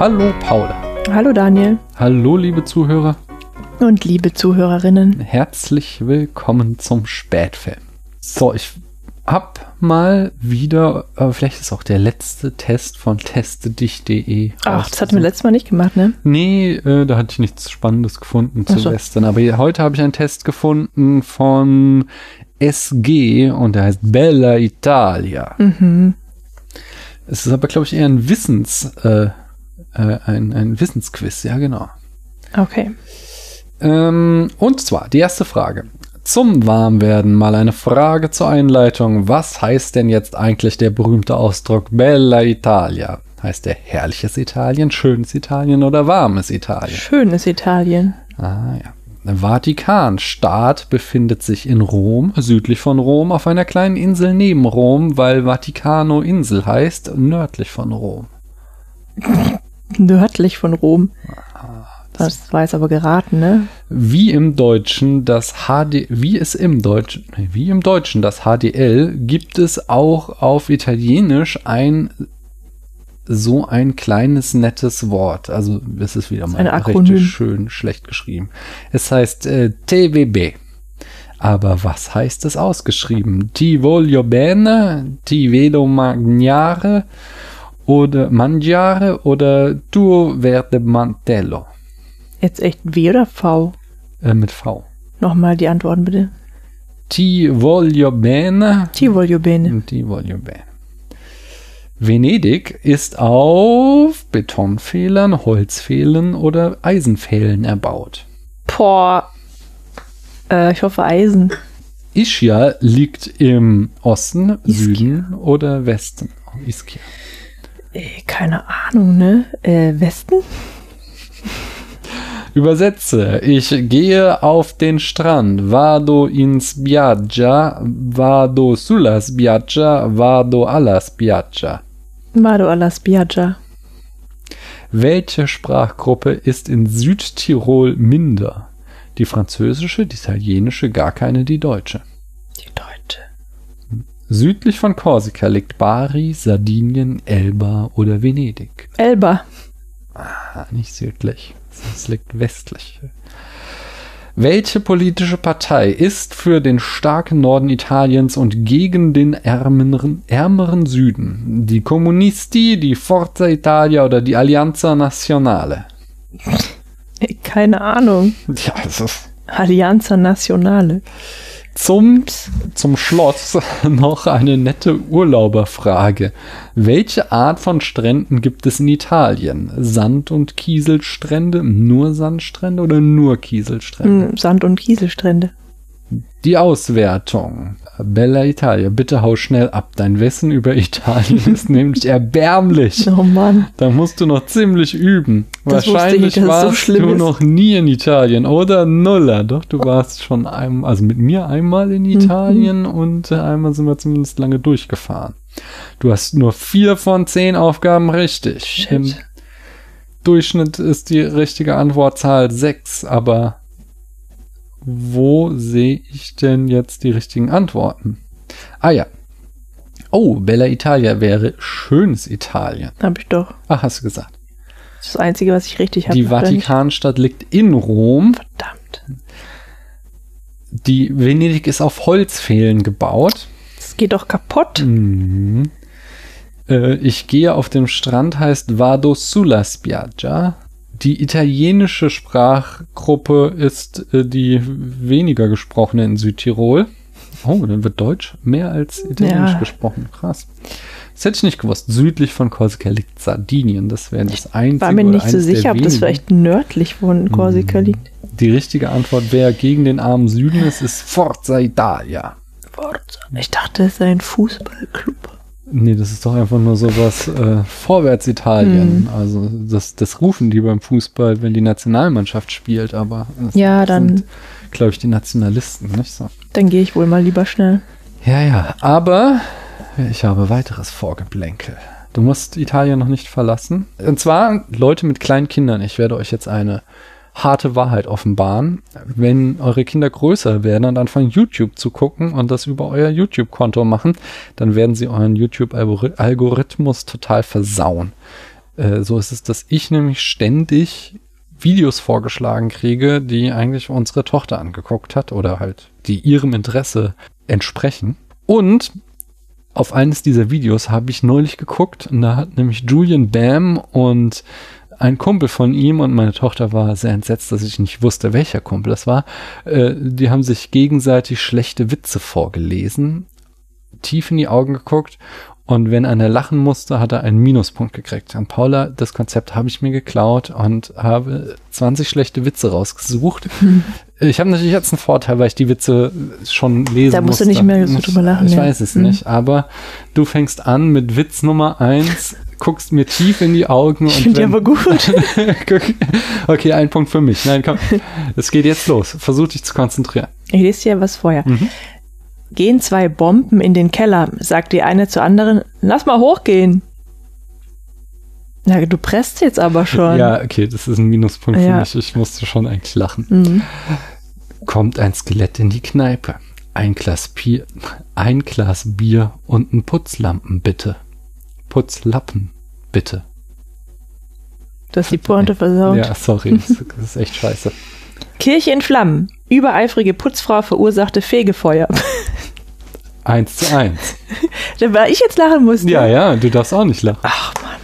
Hallo Paul. Hallo Daniel. Hallo liebe Zuhörer. Und liebe Zuhörerinnen. Herzlich willkommen zum Spätfilm. So, ich hab mal wieder, äh, vielleicht ist auch der letzte Test von testedich.de. Ach, das hatten wir letztes Mal nicht gemacht, ne? Nee, äh, da hatte ich nichts Spannendes gefunden zu so. Western. Aber hier, heute habe ich einen Test gefunden von SG und der heißt Bella Italia. Mhm. Es ist aber, glaube ich, eher ein Wissens, äh, äh, ein, ein Wissensquiz, ja genau. Okay. Ähm, und zwar die erste Frage. Zum Warmwerden mal eine Frage zur Einleitung. Was heißt denn jetzt eigentlich der berühmte Ausdruck Bella Italia? Heißt der herrliches Italien, schönes Italien oder warmes Italien? Schönes Italien. Ah ja. Vatikanstaat befindet sich in Rom, südlich von Rom, auf einer kleinen Insel neben Rom, weil Vaticano Insel heißt, nördlich von Rom. Nördlich von Rom. Das war jetzt aber geraten, ne? Wie im Deutschen das HD, wie es im Deutschen, wie im Deutschen das HDL gibt es auch auf Italienisch ein so ein kleines nettes Wort. Also es ist wieder mal richtig schön schlecht geschrieben. Es heißt äh, TVB. Aber was heißt es ausgeschrieben? Ti voglio bene, ti vedo mangiare oder mangiare oder tu verde mantello Jetzt echt W oder V? äh, mit V. Nochmal die Antworten bitte. Ti voglio bene. Ti voglio bene. Ti voglio bene. Venedig ist auf Betonpfählern, Holzpfählen oder Eisenpfählen erbaut. Boah. Äh, ich hoffe Eisen. Ischia liegt im Osten, Ischia. Süden oder Westen. Ischia. Äh, keine Ahnung, ne? Äh, Westen? Übersetze. Ich gehe auf den Strand. Vado in spiaggia. Vado sulla spiaggia. Vado alla spiaggia. Vado alla spiaggia. Welche Sprachgruppe ist in Südtirol minder? Die französische, die italienische, gar keine, die deutsche. Die Deutsche. Südlich von Korsika liegt Bari, Sardinien, Elba oder Venedig. Elba. Ah, nicht südlich, es liegt westlich. Welche politische Partei ist für den starken Norden Italiens und gegen den ärmeren, ärmeren Süden? Die Comunisti, die Forza Italia oder die Alleanza Nazionale? Keine Ahnung. Ja, das ist Allianza Nazionale. Zum, zum Schloss noch eine nette Urlauberfrage. Welche Art von Stränden gibt es in Italien? Sand- und Kieselstrände, nur Sandstrände oder nur Kieselstrände? Hm, Sand- und Kieselstrände. Die Auswertung. Bella Italia, bitte hau schnell ab. Dein Wissen über Italien ist nämlich erbärmlich. Oh Mann. Da musst du noch ziemlich üben. Das ich Wahrscheinlich so warst schlimm du ist. noch nie in Italien oder Nuller. Doch, du warst schon einmal, also mit mir einmal in Mhm. Italien und äh, einmal sind wir zumindest lange durchgefahren. Du hast nur vier von zehn Aufgaben richtig. Shit. Im Durchschnitt ist die richtige Antwortzahl sechs, aber wo sehe ich denn jetzt die richtigen Antworten? Ah ja. Oh, Bella Italia wäre schönes Italien. Hab ich doch. Ach, hast du gesagt. Das ist das Einzige, was ich richtig habe. Die Vatikanstadt liegt in Rom. Verdammt. Die Venedig ist auf Holzpfählen gebaut. Das geht doch kaputt. Mhm. Äh, ich gehe auf dem Strand heißt Vado sulla spiaggia. Die italienische Sprachgruppe ist äh, die weniger gesprochene in Südtirol. Oh, dann wird Deutsch mehr als Italienisch Ja. gesprochen. Krass. Das hätte ich nicht gewusst. Südlich von Korsika liegt Sardinien. Das wäre das einzige. War mir nicht so sicher, ob das vielleicht nördlich von Korsika liegt. Die richtige Antwort, wer gegen den armen Süden ist, ist Forza Italia. Forza. Ich dachte, es sei ein Fußballclub. Nee, das ist doch einfach nur sowas äh, Vorwärts-Italien. Also das, das rufen die beim Fußball, wenn die Nationalmannschaft spielt, aber das Ja, dann- sind, glaube ich, die Nationalisten, nicht so? Dann gehe ich wohl mal lieber schnell. Ja, ja, aber ich habe weiteres Vorgeplänkel. Du musst Italien noch nicht verlassen. Und zwar Leute mit kleinen Kindern. Ich werde euch jetzt eine harte Wahrheit offenbaren. Wenn eure Kinder größer werden und anfangen YouTube zu gucken und das über euer YouTube-Konto machen, dann werden sie euren YouTube-Algorithmus total versauen. Äh, so ist es, dass ich nämlich ständig Videos vorgeschlagen kriege, die eigentlich unsere Tochter angeguckt hat oder halt die ihrem Interesse entsprechen. Und auf eines dieser Videos habe ich neulich geguckt und da hat nämlich Julian Bam und ein Kumpel von ihm und meine Tochter war sehr entsetzt, dass ich nicht wusste, welcher Kumpel das war. Äh, die haben sich gegenseitig schlechte Witze vorgelesen, tief in die Augen geguckt und wenn einer lachen musste, hat er einen Minuspunkt gekriegt. An Paula, das Konzept habe ich mir geklaut und habe 20 schlechte Witze rausgesucht. Hm. Ich habe natürlich jetzt einen Vorteil, weil ich die Witze schon lesen Da musst musste. du nicht mehr so drüber lachen. Ich ja. weiß es hm. nicht, aber du fängst an mit Witz Nummer eins, guckst mir tief in die Augen. Ich finde aber gut. okay, ein Punkt für mich. Nein, komm, es geht jetzt los. Versuch dich zu konzentrieren. Ich lese dir was vorher. Mhm. Gehen zwei Bomben in den Keller, sagt die eine zur anderen, lass mal hochgehen. Na, du presst jetzt aber schon. Ja, okay, das ist ein Minuspunkt ja. für mich. Ich musste schon eigentlich lachen. Mhm. Kommt ein Skelett in die Kneipe. Ein Glas Bier, ein Glas Bier und ein Putzlampen, bitte. Putzlappen, bitte. Du hast die Pointe versaut. Ja, sorry, das ist echt scheiße. Kirche in Flammen. Übereifrige Putzfrau verursachte Fegefeuer. Eins zu eins. da war ich jetzt lachen musste. Ja, ja, du darfst auch nicht lachen. Ach Mann.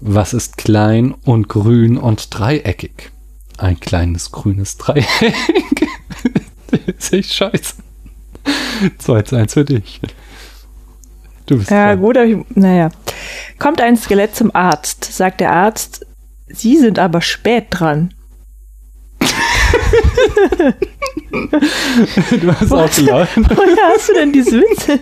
Was ist klein und grün und dreieckig? Ein kleines grünes Dreieck. das ist echt scheiße. 2 zu 1 für dich. Du bist ja, dran. gut, aber ich, naja. Kommt ein Skelett zum Arzt, sagt der Arzt, Sie sind aber spät dran. du hast auch gelacht. Woher hast du denn diese Witze?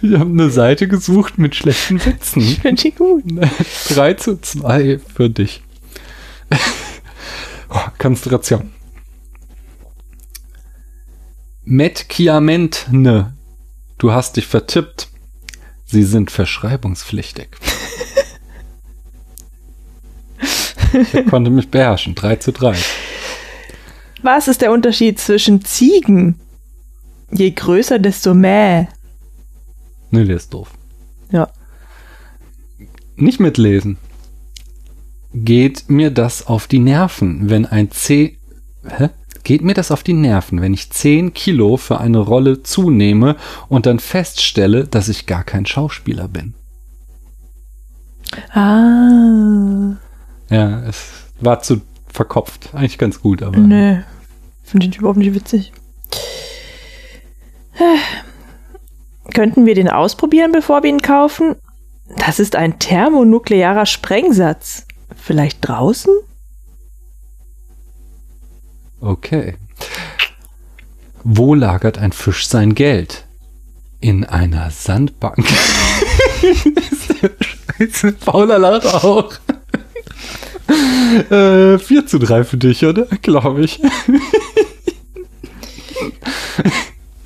Ich habe eine Seite gesucht mit schlechten Witzen. Ich finde die gut. 3 zu 2 für dich. Oh, Konzentration. Medikamente. Du hast dich vertippt. Sie sind verschreibungspflichtig. ich konnte mich beherrschen. 3 zu 3. Was ist der Unterschied zwischen Ziegen? Je größer, desto mehr. Nee, der ist doof. Ja. Nicht mitlesen. Geht mir das auf die Nerven, wenn ein C. Hä? Geht mir das auf die Nerven, wenn ich 10 Kilo für eine Rolle zunehme und dann feststelle, dass ich gar kein Schauspieler bin? Ah. Ja, es war zu verkopft. Eigentlich ganz gut, aber. Nee. Finde ich überhaupt nicht witzig. Könnten wir den ausprobieren, bevor wir ihn kaufen? Das ist ein thermonuklearer Sprengsatz. Vielleicht draußen? Okay. Wo lagert ein Fisch sein Geld? In einer Sandbank. Scheiße, Paula lacht auch. äh, 4 zu 3 für dich, oder? Glaube ich.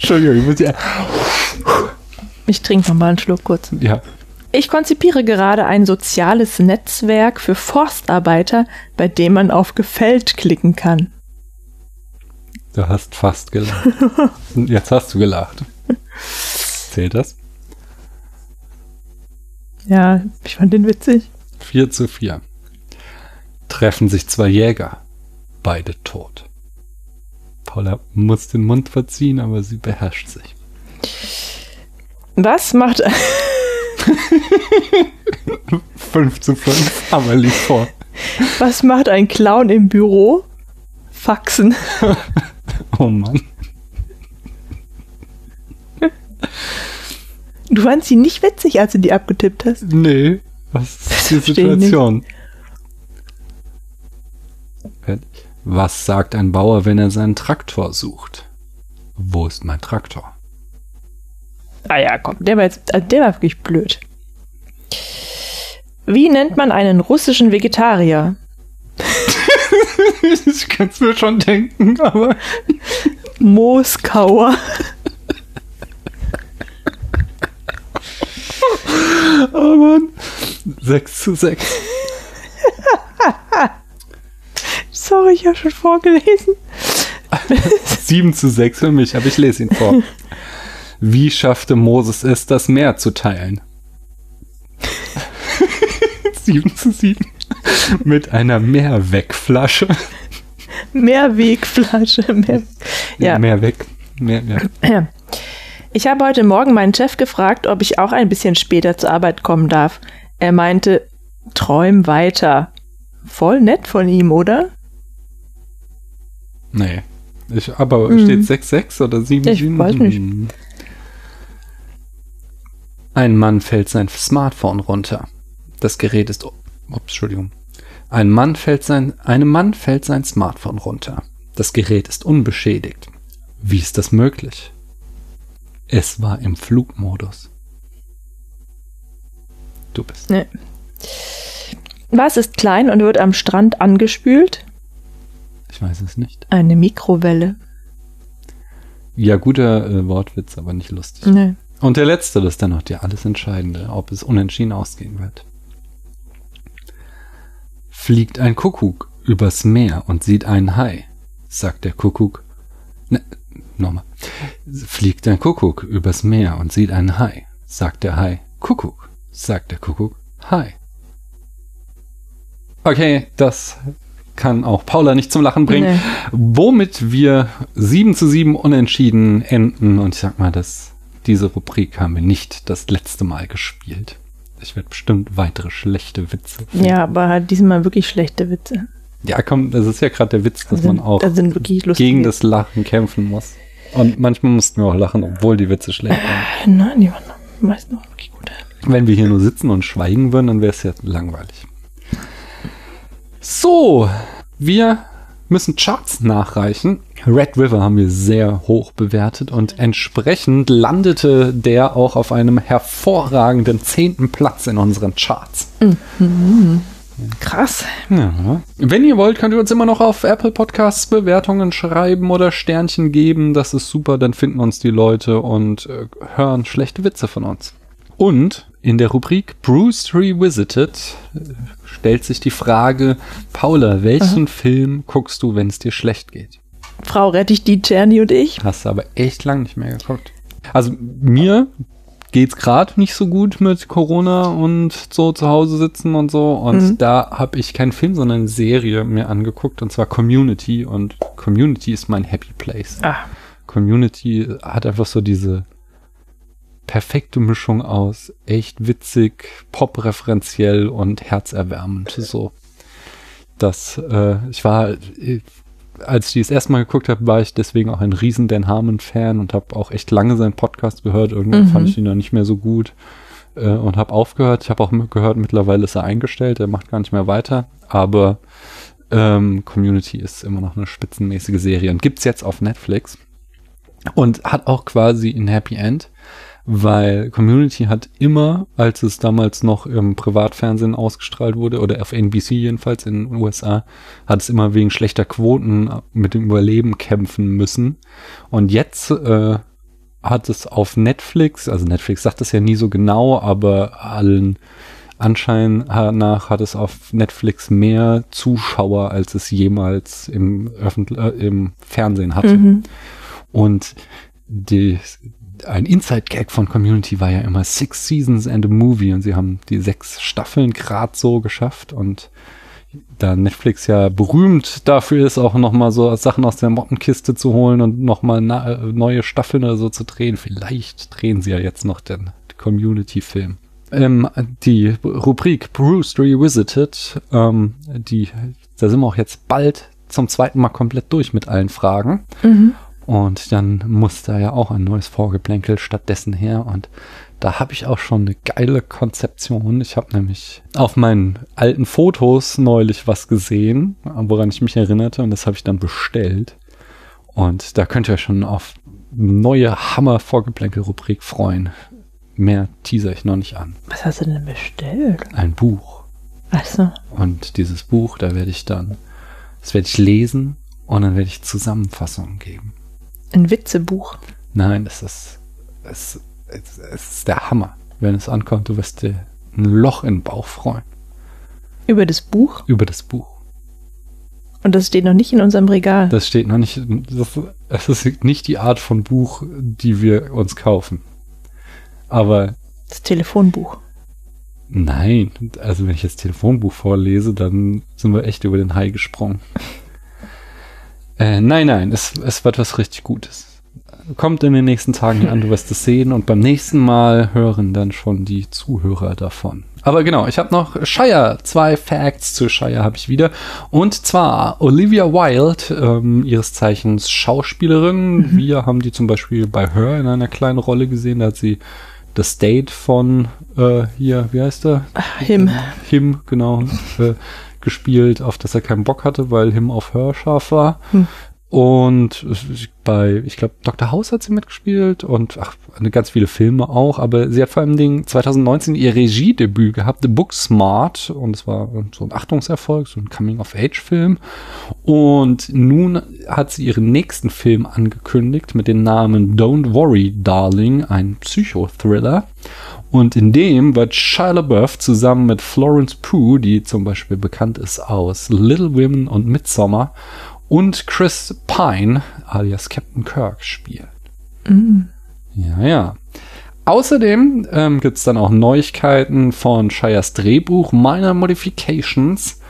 Entschuldigung, ich muss ja. Ich trinke nochmal einen Schluck kurz. Ja. Ich konzipiere gerade ein soziales Netzwerk für Forstarbeiter, bei dem man auf Gefällt klicken kann. Du hast fast gelacht. Jetzt hast du gelacht. Zählt das? Ja, ich fand den witzig. 4 zu 4 treffen sich zwei Jäger, beide tot. Paula muss den Mund verziehen, aber sie beherrscht sich. Was macht. 5 zu 5, aber liegt vor. Was macht ein Clown im Büro? Faxen. oh Mann. Du fandst sie nicht witzig, als du die abgetippt hast? Nee, was ist die Situation? Was sagt ein Bauer, wenn er seinen Traktor sucht? Wo ist mein Traktor? Ah ja, komm, der war jetzt, äh, der war wirklich blöd. Wie nennt man einen russischen Vegetarier? ich kann es mir schon denken, aber. Moskauer. oh Mann. 6 zu 6. Sorry, ich habe schon vorgelesen. 7 zu 6 für mich, aber ich lese ihn vor. Wie schaffte Moses es, das Meer zu teilen? 7 zu 7 mit einer Mehrwegflasche. Mehrwegflasche. Mehr, ja. Mehr weg. Mehr, ja. Ich habe heute Morgen meinen Chef gefragt, ob ich auch ein bisschen später zur Arbeit kommen darf. Er meinte, träum weiter. Voll nett von ihm, oder? Nee. Ich, aber Mhm. steht 6-6 oder 7 Ich weiß nicht. Ein Mann fällt sein Smartphone runter. Das Gerät ist. Ups, Entschuldigung. Ein Mann fällt sein, einem Mann fällt sein Smartphone runter. Das Gerät ist unbeschädigt. Wie ist das möglich? Es war im Flugmodus. Du bist. Nee. Was ist klein und wird am Strand angespült? Ich weiß es nicht. Eine Mikrowelle. Ja, guter äh, Wortwitz, aber nicht lustig. Nee. Und der letzte, das ist dann noch die alles Entscheidende, ob es unentschieden ausgehen wird. Fliegt ein Kuckuck übers Meer und sieht einen Hai, sagt der Kuckuck. Ne, nochmal. Fliegt ein Kuckuck übers Meer und sieht einen Hai, sagt der Hai. Kuckuck, sagt der Kuckuck. Hai. Okay, das kann auch Paula nicht zum Lachen bringen. Nee. Womit wir 7 zu 7 unentschieden enden. Und ich sag mal, dass diese Rubrik haben wir nicht das letzte Mal gespielt. Ich werde bestimmt weitere schlechte Witze. finden. Ja, aber hat diesmal wirklich schlechte Witze. Ja, komm, das ist ja gerade der Witz, dass Da sind- man auch da sind wirklich lustige gegen das Lachen kämpfen muss. Und manchmal mussten wir auch lachen, obwohl die Witze schlecht waren. Nein, die waren meist noch wirklich gut. Wenn wir hier nur sitzen und schweigen würden, dann wäre es ja langweilig. So, wir müssen Charts nachreichen. Red River haben wir sehr hoch bewertet und entsprechend landete der auch auf einem hervorragenden zehnten Platz in unseren Charts. Krass. Ja. Wenn ihr wollt, könnt ihr uns immer noch auf Apple Podcasts Bewertungen schreiben oder Sternchen geben. Das ist super, dann finden uns die Leute und äh, hören schlechte Witze von uns. Und in der Rubrik Bruce Revisited äh, stellt sich die Frage, Paula, welchen Film guckst du, wenn es dir schlecht geht? Frau Rettich, die Czerny und ich. Hast du aber echt lang nicht mehr geguckt. Also mir geht's gerade nicht so gut mit Corona und so zu Hause sitzen und so. Und Mhm. da habe ich keinen Film, sondern eine Serie mir angeguckt und zwar Community. Und Community ist mein Happy Place. Ah, Community hat einfach so diese perfekte Mischung aus echt witzig, pop-referenziell und herzerwärmend. So, das, äh, ich war, äh, als ich die das erste Mal geguckt habe, war ich deswegen auch ein riesen Dan Harmon-Fan und habe auch echt lange seinen Podcast gehört. Irgendwann Mhm. fand ich ihn dann nicht mehr so gut äh, und habe aufgehört. Ich habe auch gehört, mittlerweile ist er eingestellt, er macht gar nicht mehr weiter. Aber ähm, Community ist immer noch eine spitzenmäßige Serie und gibt's jetzt auf Netflix und hat auch quasi ein Happy End, weil Community hat immer, als es damals noch im Privatfernsehen ausgestrahlt wurde oder auf NBC jedenfalls in den USA, hat es immer wegen schlechter Quoten mit dem Überleben kämpfen müssen. Und jetzt äh, hat es auf Netflix, also Netflix sagt es ja nie so genau, aber allen Anschein nach hat es auf Netflix mehr Zuschauer, als es jemals im, Öffentlich äh, im Fernsehen hatte. mhm. Und die, ein Inside-Gag von Community war ja immer Six Seasons and a Movie und sie haben die sechs Staffeln grad so geschafft und da Netflix ja berühmt dafür ist, auch nochmal so Sachen aus der Mottenkiste zu holen und nochmal neue Staffeln oder so zu drehen. Vielleicht drehen sie ja jetzt noch den Community-Film. Ähm, die Rubrik Bruce Revisited, ähm, die, da sind wir auch jetzt bald zum zweiten Mal komplett durch mit allen Fragen. Mhm. Und dann muss da ja auch ein neues Vorgeplänkel stattdessen her. Und da habe ich auch schon eine geile Konzeption. Ich habe nämlich auf meinen alten Fotos neulich was gesehen, woran ich mich erinnerte. Und das habe ich dann bestellt. Und da könnt ihr euch schon auf neue Hammer-Vorgeplänkel-Rubrik freuen. Mehr teaser ich noch nicht an. Was hast du denn bestellt? Ein Buch. Achso. Und dieses Buch, da werde ich dann, das werde ich lesen und dann werde ich Zusammenfassungen geben. Ein Witzebuch. Nein, das ist, es, es, es ist der Hammer. Wenn es ankommt, du wirst dir ein Loch in den Bauch freuen. Über das Buch. Über das Buch. Und das steht noch nicht in unserem Regal. Das steht noch nicht, das, es ist nicht die Art von Buch, die wir uns kaufen. Aber Das Telefonbuch. Nein, also wenn ich jetzt Telefonbuch vorlese, dann sind wir echt über den Hai gesprungen. Äh, nein, nein, es, es wird was richtig Gutes. Kommt in den nächsten Tagen an, du wirst es sehen und beim nächsten Mal hören dann schon die Zuhörer davon. Aber genau, ich habe noch Shire, zwei Facts zu Shire habe ich wieder. Und zwar Olivia Wilde, ähm, ihres Zeichens Schauspielerin. Mhm. Wir haben die zum Beispiel bei Her in einer kleinen Rolle gesehen. Da hat sie das State von äh, hier, wie heißt er? Him. Him, genau. äh, gespielt, auf das er keinen Bock hatte, weil Him auf Her scharf war. Hm. Und bei, ich glaube, Dr. House hat sie mitgespielt und ach, ganz viele Filme auch, aber sie hat vor allem Ding 2019 ihr Regiedebüt gehabt, The Book Smart, und es war so ein Achtungserfolg, so ein Coming-of-Age-Film. Und nun hat sie ihren nächsten Film angekündigt mit dem Namen Don't Worry, Darling, ein Psychothriller. Und in dem wird Shia LaBeouf zusammen mit Florence Pugh, die zum Beispiel bekannt ist aus Little Women und Midsommar, und Chris Pine, alias Captain Kirk, spielen. Mhm. Ja, ja. Außerdem ähm, gibt es dann auch Neuigkeiten von Shias Drehbuch Minor Modifications.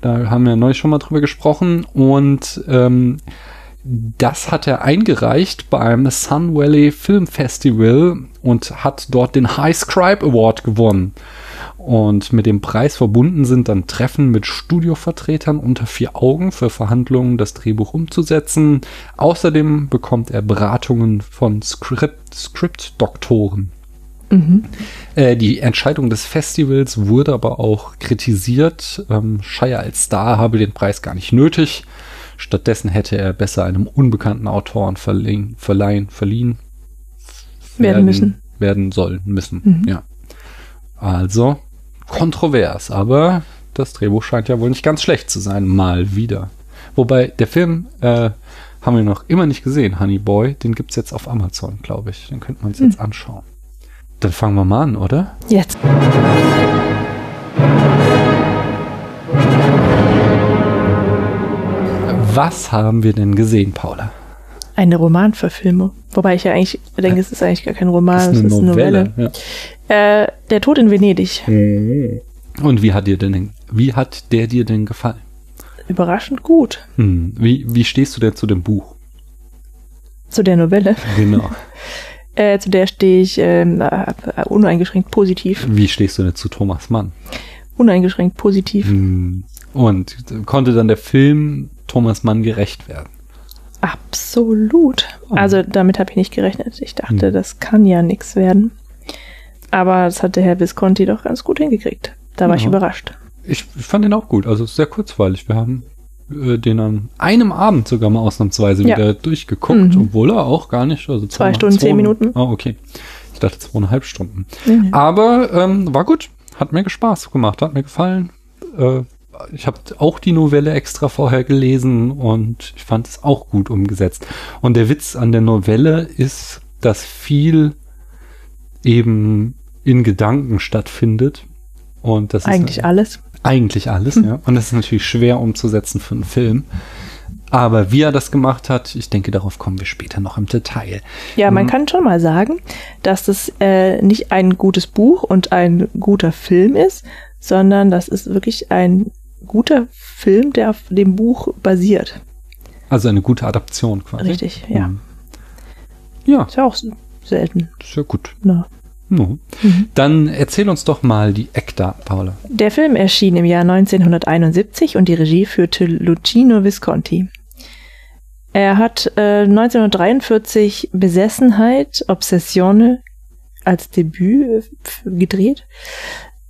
Da haben wir neulich schon mal drüber gesprochen. Und ähm, das hat er eingereicht beim Sun Valley Film Festival und hat dort den High Scribe Award gewonnen. Und mit dem Preis verbunden sind dann Treffen mit Studiovertretern unter vier Augen für Verhandlungen, das Drehbuch umzusetzen. Außerdem bekommt er Beratungen von Script-Doktoren. Mhm. Äh, die Entscheidung des Festivals wurde aber auch kritisiert. Ähm, Shire als Star habe den Preis gar nicht nötig. Stattdessen hätte er besser einem unbekannten Autoren verleihen, verleihen verliehen werden, müssen. Werden sollen müssen, mhm. ja. Also, kontrovers, aber das Drehbuch scheint ja wohl nicht ganz schlecht zu sein, mal wieder. Wobei der Film äh, haben wir noch immer nicht gesehen, Honey Boy. Den gibt es jetzt auf Amazon, glaube ich. Den könnten wir uns hm. jetzt anschauen. Dann fangen wir mal an, oder? Jetzt. Was haben wir denn gesehen, Paula? Eine Romanverfilmung. Wobei ich ja eigentlich denke, es ist eigentlich gar kein Roman, es ist eine Novelle. Novelle. Ja. Äh, der Tod in Venedig. Mhm. Und wie hat dir denn, wie hat der dir denn gefallen? Überraschend gut. Hm. Wie, wie stehst du denn zu dem Buch? Zu der Novelle? Genau. äh, zu der stehe ich äh, uneingeschränkt positiv. Wie stehst du denn zu Thomas Mann? Uneingeschränkt positiv. Hm. Und konnte dann der Film Thomas Mann gerecht werden? Absolut. Oh. Also damit habe ich nicht gerechnet. Ich dachte, hm. das kann ja nichts werden. Aber das hat der Herr Visconti doch ganz gut hingekriegt. Da war ja. ich überrascht. Ich, ich fand den auch gut. Also sehr kurzweilig. Wir haben äh, den an einem Abend sogar mal ausnahmsweise ja. wieder durchgeguckt, mhm. obwohl er auch gar nicht. Also zwei Stunden, zwei, zehn Minuten. Oh, okay. Ich dachte zweieinhalb Stunden. Mhm. Aber ähm, war gut. Hat mir Spaß gemacht. Hat mir gefallen. Äh, ich habe auch die Novelle extra vorher gelesen und ich fand es auch gut umgesetzt. Und der Witz an der Novelle ist, dass viel eben in Gedanken stattfindet. Und das eigentlich ist alles. Eigentlich alles, hm. ja. Und das ist natürlich schwer umzusetzen für einen Film. Aber wie er das gemacht hat, ich denke, darauf kommen wir später noch im Detail. Ja, man hm. kann schon mal sagen, dass das äh, nicht ein gutes Buch und ein guter Film ist, sondern das ist wirklich ein guter Film, der auf dem Buch basiert. Also eine gute Adaption quasi. Richtig, ja. Mhm. Ja. Ist ja auch selten. Sehr gut. Na. No. Mhm. Dann erzähl uns doch mal die Ekta, Paula. Der Film erschien im Jahr 1971 und die Regie führte Lucino Visconti. Er hat äh, 1943 Besessenheit, Obsessione als Debüt äh, gedreht.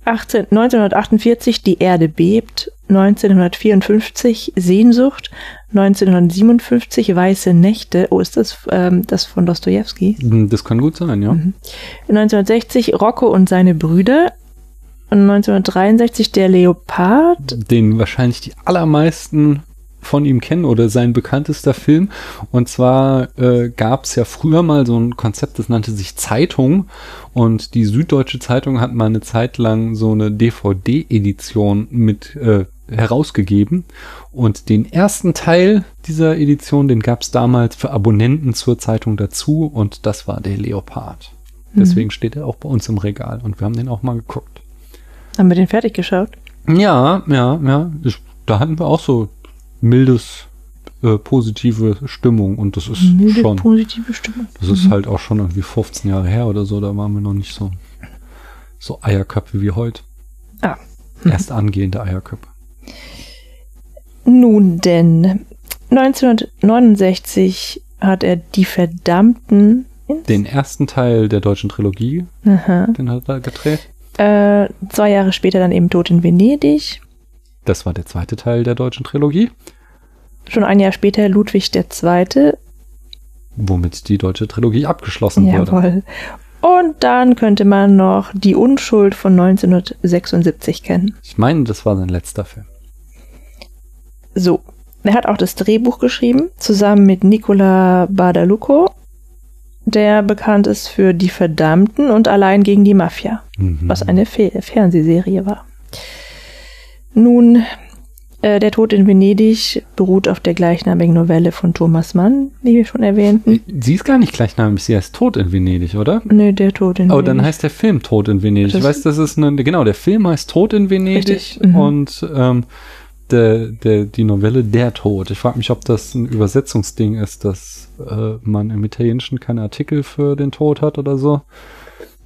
18, 1948 Die Erde bebt 1954 Sehnsucht, 1957 Weiße Nächte. Oh, ist das ähm, das von Dostoevsky? Hm, das kann gut sein, ja. Mhm. 1960 Rocco und seine Brüder. Und 1963 Der Leopard. Den wahrscheinlich die allermeisten von ihm kennen oder sein bekanntester Film. Und zwar äh, gab es ja früher mal so ein Konzept, das nannte sich Zeitung. Und die Süddeutsche Zeitung hat mal eine Zeit lang so eine DVD-Edition mit äh, herausgegeben. Und den ersten Teil dieser Edition, den gab es damals für Abonnenten zur Zeitung dazu. Und das war der Leopard. Mhm. Deswegen steht er auch bei uns im Regal. Und wir haben den auch mal geguckt. Haben wir den fertig geschaut? Ja, ja, ja. Ich, da hatten wir auch so mildes, äh, positive Stimmung und das ist Milde, schon, positive Stimmung. das ist halt auch schon irgendwie 15 Jahre her oder so, da waren wir noch nicht so, so Eierköpfe wie heute. Ah. Erst angehende Eierköpfe. Nun denn, 1969 hat er die Verdammten. Den ersten Teil der deutschen Trilogie, Aha. den hat er gedreht. Äh, zwei Jahre später dann eben Tod in Venedig. Das war der zweite Teil der deutschen Trilogie, Schon ein Jahr später Ludwig II. womit die deutsche Trilogie abgeschlossen wurde. Jawohl. Und dann könnte man noch Die Unschuld von 1976 kennen. Ich meine, das war sein letzter Film. So. Er hat auch das Drehbuch geschrieben, zusammen mit Nicola Badalucco, der bekannt ist für Die Verdammten und Allein gegen die Mafia, Mhm. was eine Fe Fernsehserie war. Nun, äh, Der Tod in Venedig beruht auf der gleichnamigen Novelle von Thomas Mann, wie wir schon erwähnten. Sie ist gar nicht gleichnamig, sie heißt Tod in Venedig, oder? Nö, Der Tod in Oh, Venedig. dann heißt der Film Tod in Venedig. Das- ich weiß, das ist eine, genau, der Film heißt Tod in Venedig mhm. und ähm, der, der, die Novelle Der Tod. Ich frage mich, ob das ein Übersetzungsding ist, dass äh, man im Italienischen keine Artikel für den Tod hat oder so.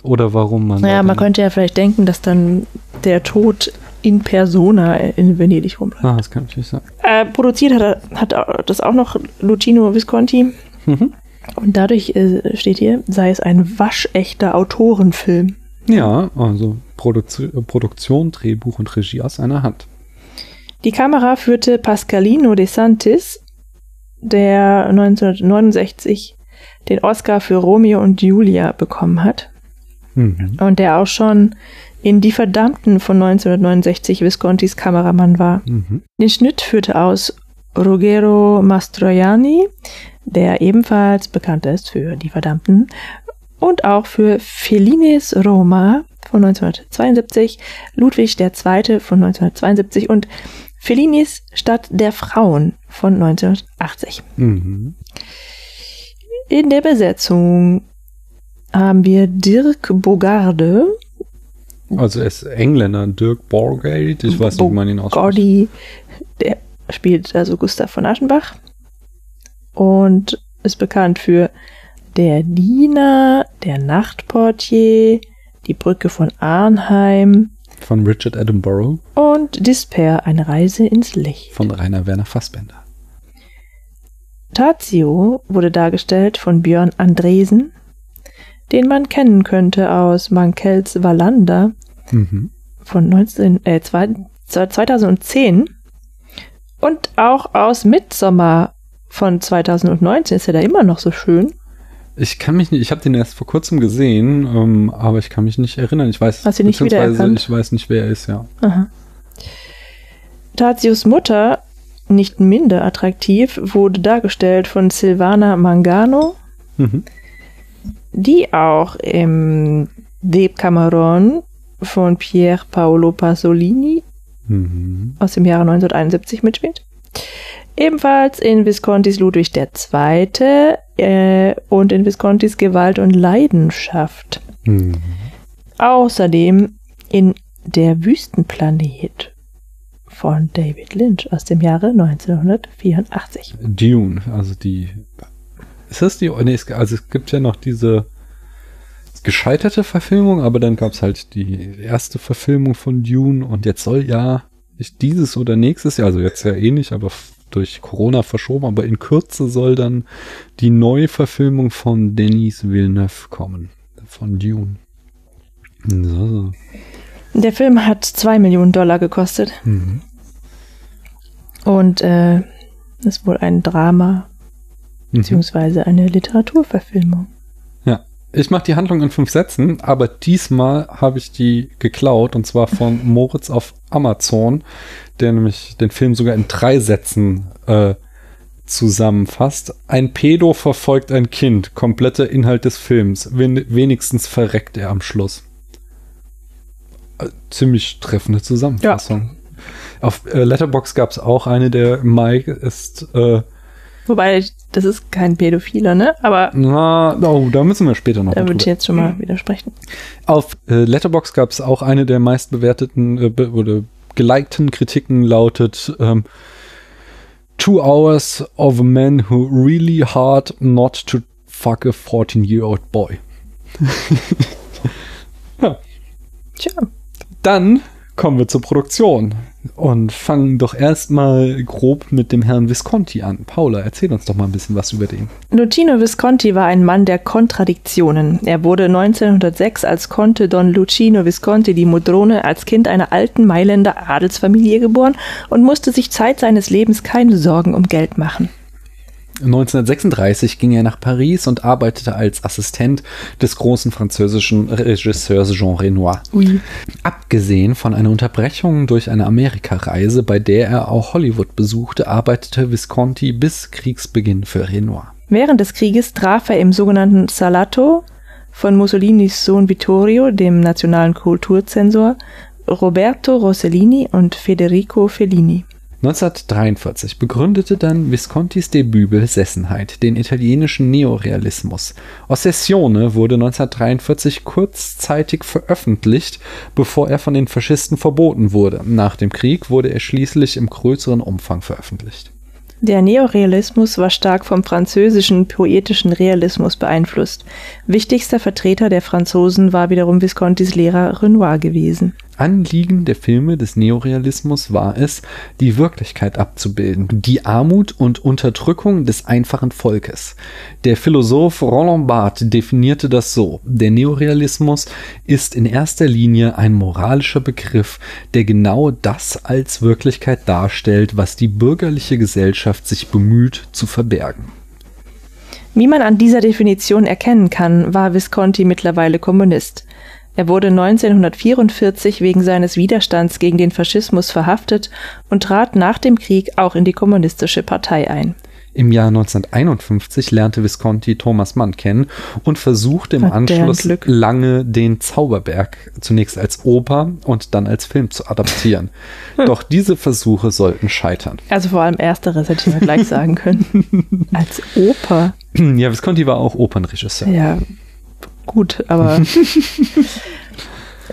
Oder warum man. Naja, man könnte ja vielleicht denken, dass dann der Tod in Persona in Venedig rumläuft. Ah, das kann natürlich sein. Äh, produziert hat, hat das auch noch Lucino Visconti. Mhm. Und dadurch äh, steht hier, sei es ein waschechter Autorenfilm. Ja, also äh, Produktion, Drehbuch und Regie aus einer Hand. Die Kamera führte Pascalino de Santis, der 1969 den Oscar für Romeo und Julia bekommen hat. Mhm. Und der auch schon in Die Verdammten von 1969 Viscontis Kameramann war. Mhm. Den Schnitt führte aus Ruggero Mastroianni, der ebenfalls bekannt ist für Die Verdammten und auch für Fellines Roma von 1972, Ludwig II. von 1972 und Fellinis Stadt der Frauen von 1980. Mhm. In der Besetzung haben wir Dirk Bogarde, Also er ist Engländer, Dirk Borgate. Ich weiß nicht, wie man ihn ausspricht. Gordy, der spielt also Gustav von Aschenbach und ist bekannt für Der Diener, Der Nachtportier, Die Brücke von Arnheim Von Richard Attenborough, und Despair, eine Reise ins Licht. von Rainer Werner Fassbender. Tazio wurde dargestellt von Björn Andresen, den man kennen könnte aus Mankels Wallander Mhm. von 19, äh, zwei- 2010 und auch aus Midsommar von 2019 ist er da immer noch so schön. Ich kann mich nicht, ich habe den erst vor kurzem gesehen, ähm, aber ich kann mich nicht erinnern. Ich weiß, Hast du nicht beziehungsweise wiedererkannt? ich weiß nicht, wer er ist, ja. Aha. Tazios Mutter, nicht minder attraktiv, wurde dargestellt von Silvana Mangano, Mhm. die auch im Decameron von Pier Paolo Pasolini Mhm. aus dem Jahre 1971 mitspielt. Ebenfalls in Viscontis Ludwig II. Äh, und in Viscontis Gewalt und Leidenschaft. Mhm. Außerdem in Der Wüstenplanet von David Lynch aus dem Jahre 1984. Dune, also die. Ist das die? oh, Nee, es, also es gibt ja noch diese gescheiterte Verfilmung, aber dann gab es halt die erste Verfilmung von Dune und jetzt soll ja nicht dieses oder nächstes Jahr, also jetzt ja eh nicht, aber durch Corona verschoben, aber in Kürze soll dann die Neuverfilmung von Denis Villeneuve kommen. Von Dune. So, so. Der Film hat zwei Millionen Dollar gekostet Mhm. und äh, ist wohl ein Drama Mhm. beziehungsweise eine Literaturverfilmung. Ja, ich mache die Handlung in fünf Sätzen, aber diesmal habe ich die geklaut und zwar von Moritz auf Amazon, der nämlich den Film sogar in drei Sätzen äh, zusammenfasst. Ein Pedo verfolgt ein Kind, kompletter Inhalt des Films. Wen wenigstens verreckt er am Schluss. Äh, ziemlich treffende Zusammenfassung. Auf äh, Letterbox gab es auch eine, der Mike ist äh, Wobei, das ist kein Pädophiler, ne? Aber Na, oh, da müssen wir später noch da würde ich jetzt schon mal widersprechen. Auf äh, Letterbox gab es auch eine der meistbewerteten äh, be oder gelikten Kritiken lautet ähm, Two hours of a man who really hard not to fuck a 14-year-old boy. Tja, Dann kommen wir zur Produktion und fangen doch erstmal grob mit dem Herrn Visconti an. Paula, erzähl uns doch mal ein bisschen was über den. Luchino Visconti war ein Mann der Kontradiktionen. Er wurde 1906 als Conte Don Luchino Visconti di Modrone als Kind einer alten Mailänder Adelsfamilie geboren und musste sich Zeit seines Lebens keine Sorgen um Geld machen. 1936 ging er nach Paris und arbeitete als Assistent des großen französischen Regisseurs Jean Renoir. Ui. Abgesehen von einer Unterbrechung durch eine Amerikareise, bei der er auch Hollywood besuchte, arbeitete Visconti bis Kriegsbeginn für Renoir. Während des Krieges traf er im sogenannten Salato von Mussolinis Sohn Vittorio, dem nationalen Kulturzensor, Roberto Rossellini und Federico Fellini. 1943 begründete dann Viscontis Debüt Besessenheit, den italienischen Neorealismus. Ossessione wurde 1943 kurzzeitig veröffentlicht, bevor er von den Faschisten verboten wurde. Nach dem Krieg wurde er schließlich im größeren Umfang veröffentlicht. Der Neorealismus war stark vom französischen poetischen Realismus beeinflusst. Wichtigster Vertreter der Franzosen war wiederum Viscontis Lehrer Renoir gewesen. Anliegen der Filme des Neorealismus war es, die Wirklichkeit abzubilden, die Armut und Unterdrückung des einfachen Volkes. Der Philosoph Roland Barthes definierte das so: Der Neorealismus ist in erster Linie ein moralischer Begriff, der genau das als Wirklichkeit darstellt, was die bürgerliche Gesellschaft sich bemüht zu verbergen. Wie man an dieser Definition erkennen kann, war Visconti mittlerweile Kommunist. Er wurde 1944 wegen seines Widerstands gegen den Faschismus verhaftet und trat nach dem Krieg auch in die kommunistische Partei ein. Im Jahr 1951 lernte Visconti Thomas Mann kennen und versuchte im Hat Anschluss lange den Zauberberg zunächst als Oper und dann als Film zu adaptieren. Doch diese Versuche sollten scheitern. Also vor allem ersteres hätte ich mal gleich sagen können. Als Oper. Ja, Visconti war auch Opernregisseur. Ja, gut, aber.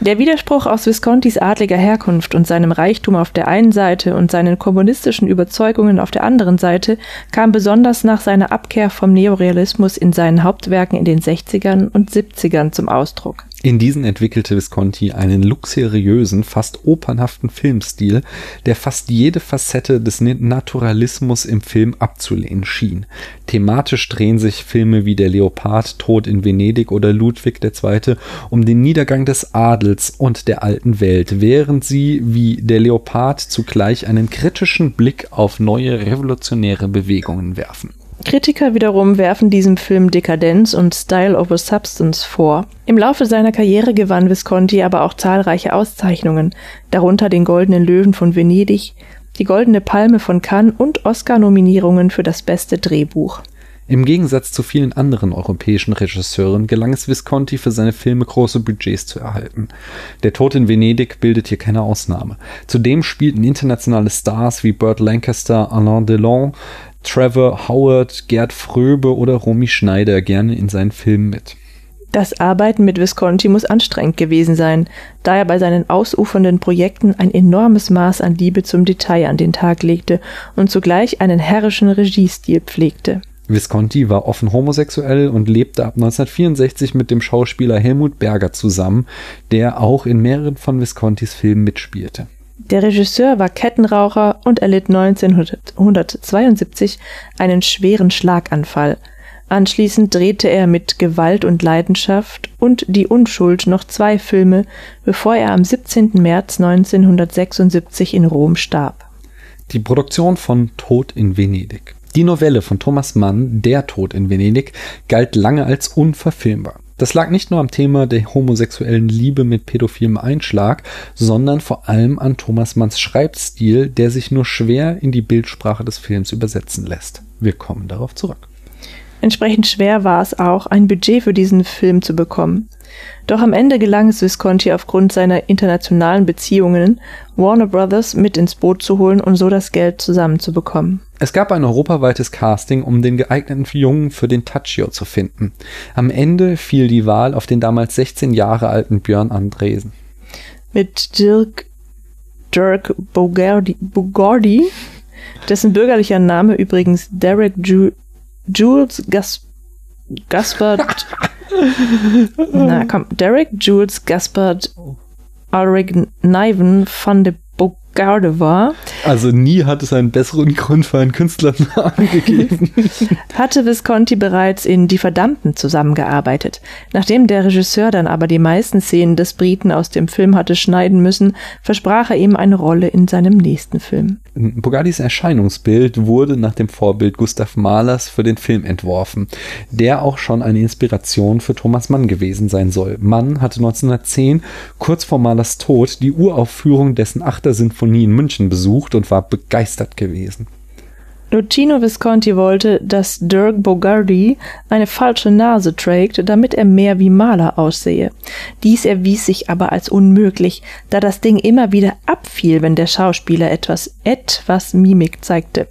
Der Widerspruch aus Viscontis adliger Herkunft und seinem Reichtum auf der einen Seite und seinen kommunistischen Überzeugungen auf der anderen Seite kam besonders nach seiner Abkehr vom Neorealismus in seinen Hauptwerken in den 60ern und 70ern zum Ausdruck. In diesen entwickelte Visconti einen luxuriösen, fast opernhaften Filmstil, der fast jede Facette des Naturalismus im Film abzulehnen schien. Thematisch drehen sich Filme wie Der Leopard, Tod in Venedig oder Ludwig II. um den Niedergang des Adels und der alten Welt, während sie wie Der Leopard zugleich einen kritischen Blick auf neue revolutionäre Bewegungen werfen. Kritiker wiederum werfen diesem Film Dekadenz und Style over Substance vor. Im Laufe seiner Karriere gewann Visconti aber auch zahlreiche Auszeichnungen, darunter den Goldenen Löwen von Venedig, die Goldene Palme von Cannes und Oscar-Nominierungen für das beste Drehbuch. Im Gegensatz zu vielen anderen europäischen Regisseuren gelang es Visconti für seine Filme große Budgets zu erhalten. Der Tod in Venedig bildet hier keine Ausnahme. Zudem spielten internationale Stars wie Burt Lancaster, Alain Delon, Trevor Howard, Gerd Fröbe oder Romy Schneider gerne in seinen Filmen mit. Das Arbeiten mit Visconti muss anstrengend gewesen sein, da er bei seinen ausufernden Projekten ein enormes Maß an Liebe zum Detail an den Tag legte und zugleich einen herrischen Regiestil pflegte. Visconti war offen homosexuell und lebte ab 1964 mit dem Schauspieler Helmut Berger zusammen, der auch in mehreren von Viscontis Filmen mitspielte. Der Regisseur war Kettenraucher und erlitt 1972 einen schweren Schlaganfall. Anschließend drehte er mit Gewalt und Leidenschaft und Die Unschuld noch zwei Filme, bevor er am 17. März 1976 in Rom starb. Die Produktion von Tod in Venedig. Die Novelle von Thomas Mann, Der Tod in Venedig, galt lange als unverfilmbar. Das lag nicht nur am Thema der homosexuellen Liebe mit pädophilem Einschlag, sondern vor allem an Thomas Manns Schreibstil, der sich nur schwer in die Bildsprache des Films übersetzen lässt. Wir kommen darauf zurück. Entsprechend schwer war es auch, ein Budget für diesen Film zu bekommen. Doch am Ende gelang es Visconti aufgrund seiner internationalen Beziehungen, Warner Brothers mit ins Boot zu holen und so das Geld zusammenzubekommen. Es gab ein europaweites Casting, um den geeigneten Jungen für den Taccio zu finden. Am Ende fiel die Wahl auf den damals 16 Jahre alten Björn Andresen. Mit Dirk, Dirk Bogardi, Bogardi dessen bürgerlicher Name übrigens Derek Ju, Jules Gas, Gaspard Na komm, Derek Jules Gaspard Ulrich Niven van de Bogarde war. Also nie hat es einen besseren Grund für einen Künstlernamen gegeben. hatte Visconti bereits in Die Verdammten zusammengearbeitet. Nachdem der Regisseur dann aber die meisten Szenen des Briten aus dem Film hatte schneiden müssen, versprach er ihm eine Rolle in seinem nächsten Film. Bogardis Erscheinungsbild wurde nach dem Vorbild Gustav Mahlers für den Film entworfen, der auch schon eine Inspiration für Thomas Mann gewesen sein soll. Mann hatte 1910, kurz vor Mahlers Tod, die Uraufführung dessen Achter Sinfonie in München besucht und war begeistert gewesen. Luchino Visconti wollte, dass Dirk Bogardi eine falsche Nase trägt, damit er mehr wie Maler aussehe. Dies erwies sich aber als unmöglich, da das Ding immer wieder abfiel, wenn der Schauspieler etwas, etwas Mimik zeigte.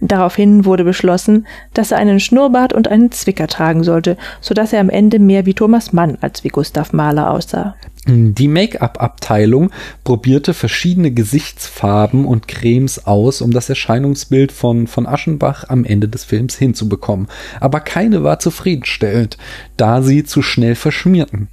Daraufhin wurde beschlossen, dass er einen Schnurrbart und einen Zwicker tragen sollte, so dass er am Ende mehr wie Thomas Mann als wie Gustav Mahler aussah. Die Make-up-Abteilung probierte verschiedene Gesichtsfarben und Cremes aus, um das Erscheinungsbild von, von Aschenbach am Ende des Films hinzubekommen. Aber keine war zufriedenstellend, da sie zu schnell verschmierten.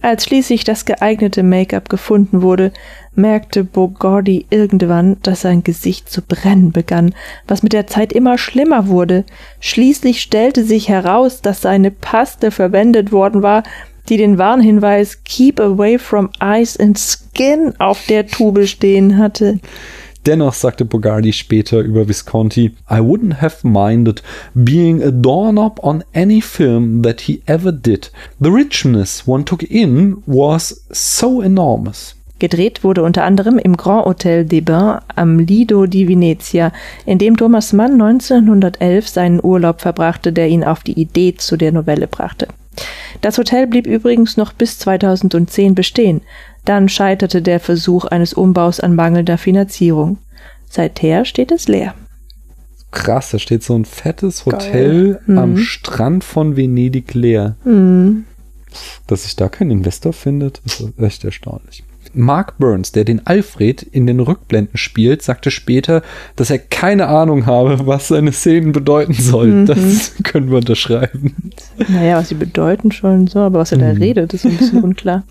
Als schließlich das geeignete Make-up gefunden wurde, merkte Bogordi irgendwann, dass sein Gesicht zu brennen begann, was mit der Zeit immer schlimmer wurde. Schließlich stellte sich heraus, dass seine Paste verwendet worden war, die den Warnhinweis Keep away from ice and skin auf der Tube stehen hatte. Dennoch sagte Bogardi später über Visconti, I wouldn't have minded being a doorknob on any film that he ever did. The richness one took in was so enormous. Gedreht wurde unter anderem im Grand Hotel des Bains am Lido di Venezia, in dem Thomas Mann 1911 seinen Urlaub verbrachte, der ihn auf die Idee zu der Novelle brachte. Das Hotel blieb übrigens noch bis 2010 bestehen. Dann scheiterte der Versuch eines Umbaus an mangelnder Finanzierung. Seither steht es leer. Krass, da steht so ein fettes Hotel Mhm. am Strand von Venedig leer. Hm. Dass sich da kein Investor findet, ist echt erstaunlich. Mark Burns, der den Alfred in den Rückblenden spielt, sagte später, dass er keine Ahnung habe, was seine Szenen bedeuten sollen. Mhm. Das können wir unterschreiben. Naja, was sie bedeuten schon so, aber was er da Mhm. redet, ist ein bisschen unklar.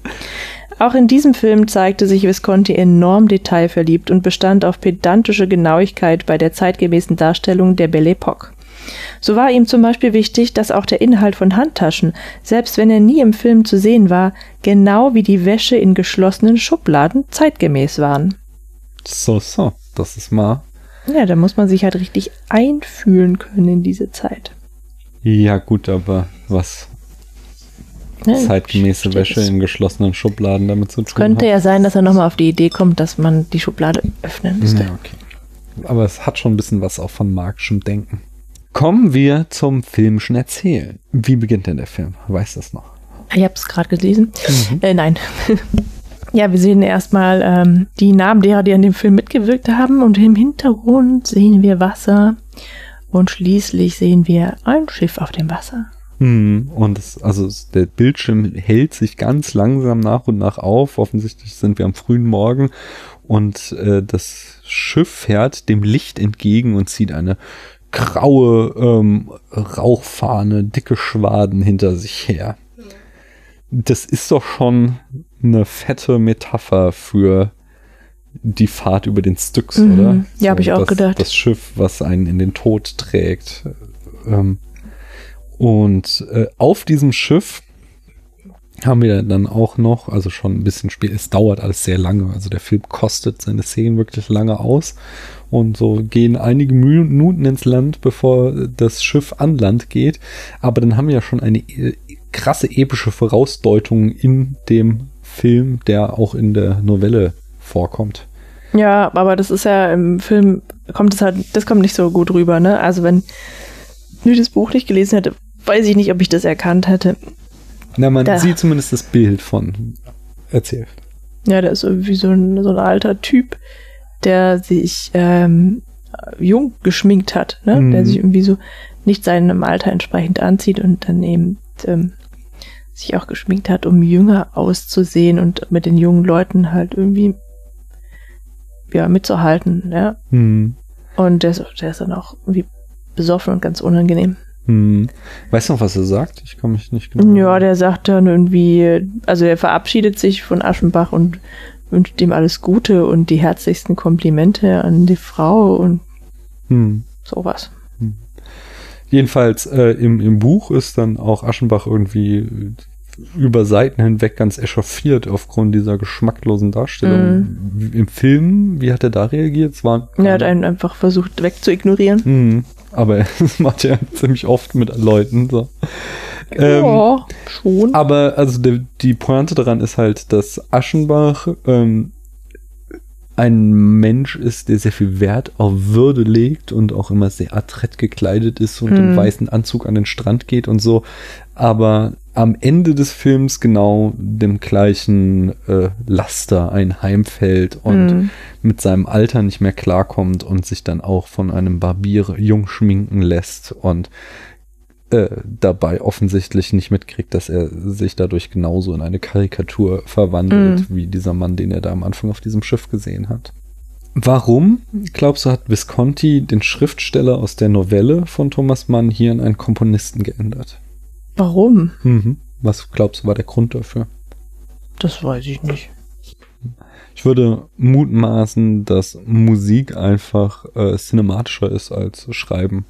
Auch in diesem Film zeigte sich Visconti enorm detailverliebt und bestand auf pedantische Genauigkeit bei der zeitgemäßen Darstellung der Belle Époque. So war ihm zum Beispiel wichtig, dass auch der Inhalt von Handtaschen, selbst wenn er nie im Film zu sehen war, genau wie die Wäsche in geschlossenen Schubladen zeitgemäß waren. So, so, das ist mal. Ja, da muss man sich halt richtig einfühlen können in diese Zeit. Ja, gut, aber was zeitgemäße Wäsche in geschlossenen Schubladen damit zu tun Könnte hat. ja sein, dass er nochmal auf die Idee kommt, dass man die Schublade öffnen müsste. Ja, okay. Aber es hat schon ein bisschen was auch von marxischem Denken. Kommen wir zum filmischen Erzählen. Wie beginnt denn der Film? Weiß das noch? Ich habe es gerade gelesen. Mhm. Äh, nein. ja, wir sehen erstmal ähm, die Namen derer, die an dem Film mitgewirkt haben. Und im Hintergrund sehen wir Wasser. Und schließlich sehen wir ein Schiff auf dem Wasser. Hm, Und es, also es, der Bildschirm hält sich ganz langsam nach und nach auf. Offensichtlich sind wir am frühen Morgen und äh, das Schiff fährt dem Licht entgegen und zieht eine graue ähm, Rauchfahne, dicke Schwaden hinter sich her. Das ist doch schon eine fette Metapher für die Fahrt über den Styx, Mhm. oder? Ja, hab ich auch das, gedacht. Das Schiff, was einen in den Tod trägt. Ähm, und äh, auf diesem Schiff haben wir dann auch noch, also schon ein bisschen spät, es dauert alles sehr lange, also der Film kostet seine Szenen wirklich lange aus und so gehen einige Minuten ins Land, bevor das Schiff an Land geht, aber dann haben wir ja schon eine äh, krasse epische Vorausdeutung in dem Film, der auch in der Novelle vorkommt. Ja, aber das ist ja im Film, kommt es halt, das kommt nicht so gut rüber, ne? Also wenn ich das Buch nicht gelesen hätte, weiß ich nicht, ob ich das erkannt hätte. Na, man Da- sieht zumindest das Bild von. Erzähl. Ja, der ist irgendwie so ein, so ein alter Typ, der sich ähm, jung geschminkt hat, ne? Mhm. Der sich irgendwie so nicht seinem Alter entsprechend anzieht und dann eben ähm, sich auch geschminkt hat, um jünger auszusehen und mit den jungen Leuten halt irgendwie ja mitzuhalten, ja. Hm. Und der ist, der ist dann auch irgendwie besoffen und ganz unangenehm. Hm. Weißt du noch, was er sagt? Ich kann mich nicht genau. Ja, der sagt dann irgendwie, also er verabschiedet sich von Aschenbach und wünscht ihm alles Gute und die herzlichsten Komplimente an die Frau und Hm. sowas. Jedenfalls äh, im, im Buch ist dann auch Aschenbach irgendwie über Seiten hinweg ganz echauffiert aufgrund dieser geschmacklosen Darstellung. Wie- Im Film, wie hat er da reagiert? Es war, Er hat einen einfach versucht wegzuignorieren. Hm, aber das macht er ziemlich oft mit Leuten. So. Ähm, ja, schon. Aber also die, die Pointe daran ist halt, dass Aschenbach ähm, ein Mensch ist, der sehr viel Wert auf Würde legt und auch immer sehr adrett gekleidet ist und im Hm. weißen Anzug an den Strand geht und so. Aber am Ende des Films genau dem gleichen äh, Laster einheimfällt und Hm. mit seinem Alter nicht mehr klarkommt und sich dann auch von einem Barbier jung schminken lässt und äh, dabei offensichtlich nicht mitkriegt, dass er sich dadurch genauso in eine Karikatur verwandelt, wie dieser Mann, den er da am Anfang auf diesem Schiff gesehen hat. Warum, glaubst du, hat Visconti den Schriftsteller aus der Novelle von Thomas Mann hier in einen Komponisten geändert? Warum? Mhm. Was glaubst du, war der Grund dafür? Das weiß ich nicht. Ich würde mutmaßen, dass Musik einfach äh, cinematischer ist als Schreiben.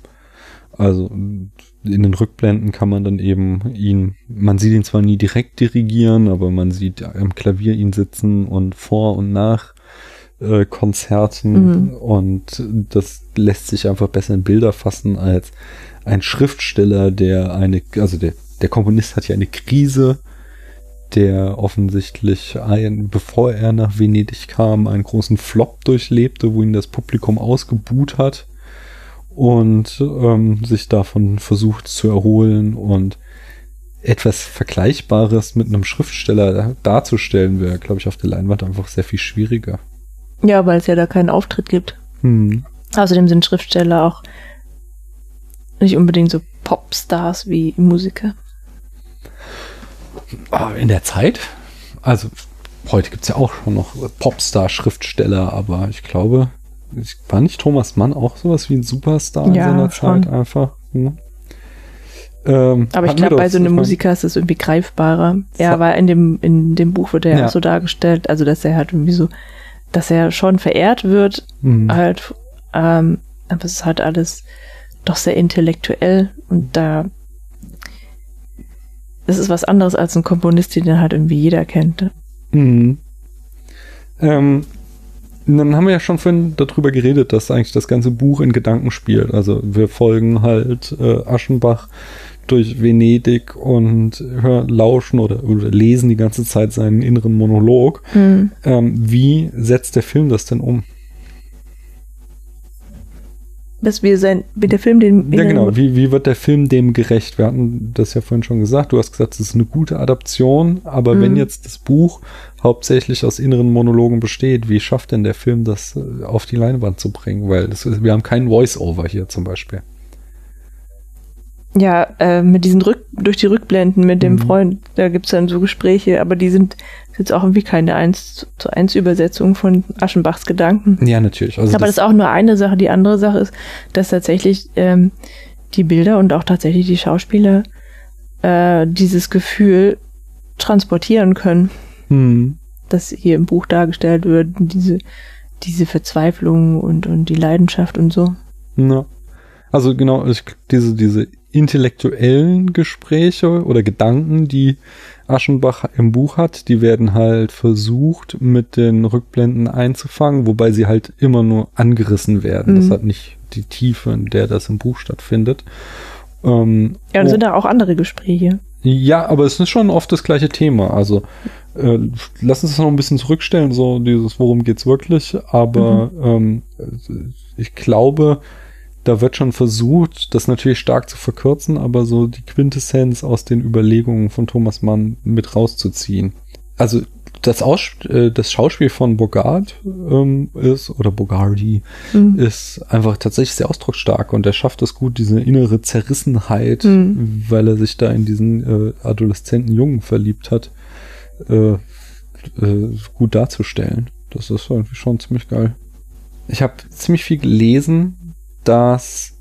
Also in den Rückblenden kann man dann eben ihn, man sieht ihn zwar nie direkt dirigieren, aber man sieht am Klavier ihn sitzen und vor und nach äh, Konzerten Mhm. und das lässt sich einfach besser in Bilder fassen als ein Schriftsteller, der eine, also der, der Komponist hat ja eine Krise, der offensichtlich, ein, bevor er nach Venedig kam, einen großen Flop durchlebte, wo ihn das Publikum ausgebuht hat und ähm, sich davon versucht zu erholen und etwas Vergleichbares mit einem Schriftsteller darzustellen wäre, glaube ich, auf der Leinwand einfach sehr viel schwieriger. Ja, weil es ja da keinen Auftritt gibt. Hm. Außerdem sind Schriftsteller auch nicht unbedingt so Popstars wie Musiker. Aber in der Zeit, also heute gibt es ja auch schon noch Popstar-Schriftsteller, aber ich glaube, ich- war nicht Thomas Mann auch sowas wie ein Superstar in Ja, seiner schon. Zeit einfach? Hm? Ähm, Aber ich glaube, bei so einem Musiker ist es irgendwie greifbarer. Ja, weil in dem, in dem Buch wird er ja Ja. auch so dargestellt, also dass er halt irgendwie so, dass er schon verehrt wird, Hm. halt, ähm, aber es ist halt alles doch sehr intellektuell und da das ist was anderes als ein Komponist, den halt irgendwie jeder kennt. Mhm. Ähm, dann haben wir ja schon vorhin darüber geredet, dass eigentlich das ganze Buch in Gedanken spielt. Also wir folgen halt äh, Aschenbach durch Venedig und hören, lauschen oder, oder lesen die ganze Zeit seinen inneren Monolog. Hm. Ähm, wie setzt der Film das denn um? Dass wir sein, wie der Film den Ja, genau. Wie, wie wird der Film dem gerecht? Wir hatten das ja vorhin schon gesagt. Du hast gesagt, es ist eine gute Adaption, aber Mhm. wenn jetzt das Buch hauptsächlich aus inneren Monologen besteht, wie schafft denn der Film das äh, auf die Leinwand zu bringen? Weil das wir haben keinen Voice-Over hier zum Beispiel. Ja, äh, mit diesen Rück durch die Rückblenden mit dem Mhm. Freund, da gibt's dann so Gespräche, aber die sind jetzt auch irgendwie keine 1 zu 1 Übersetzung von Aschenbachs Gedanken. Ja, natürlich. Also aber das, ist auch nur eine Sache. Die andere Sache ist, dass tatsächlich ähm, die Bilder und auch tatsächlich die Schauspieler äh, dieses Gefühl transportieren können, Hm. das hier im Buch dargestellt wird, diese diese Verzweiflung und und die Leidenschaft und so. Ja. Also genau, ich, diese, diese intellektuellen Gespräche oder Gedanken, die Aschenbach im Buch hat, die werden halt versucht mit den Rückblenden einzufangen, wobei sie halt immer nur angerissen werden. Das Mhm. hat nicht die Tiefe, in der das im Buch stattfindet. Ähm, Ja, und oh, sind da auch andere Gespräche. ja, aber es ist schon oft das gleiche Thema. Also äh, lass uns das noch ein bisschen zurückstellen, so dieses, worum geht's wirklich. Aber ähm, ich glaube, da wird schon versucht, das natürlich stark zu verkürzen, aber so die Quintessenz aus den Überlegungen von Thomas Mann mit rauszuziehen. Also das, Aus äh, das Schauspiel von Bogart ähm, ist, oder Bogardi, mhm. ist einfach tatsächlich sehr ausdrucksstark und er schafft es gut, diese innere Zerrissenheit, mhm. weil er sich da in diesen äh, adoleszenten Jungen verliebt hat, äh, äh, gut darzustellen. Das ist irgendwie schon ziemlich geil. Ich habe ziemlich viel gelesen, dass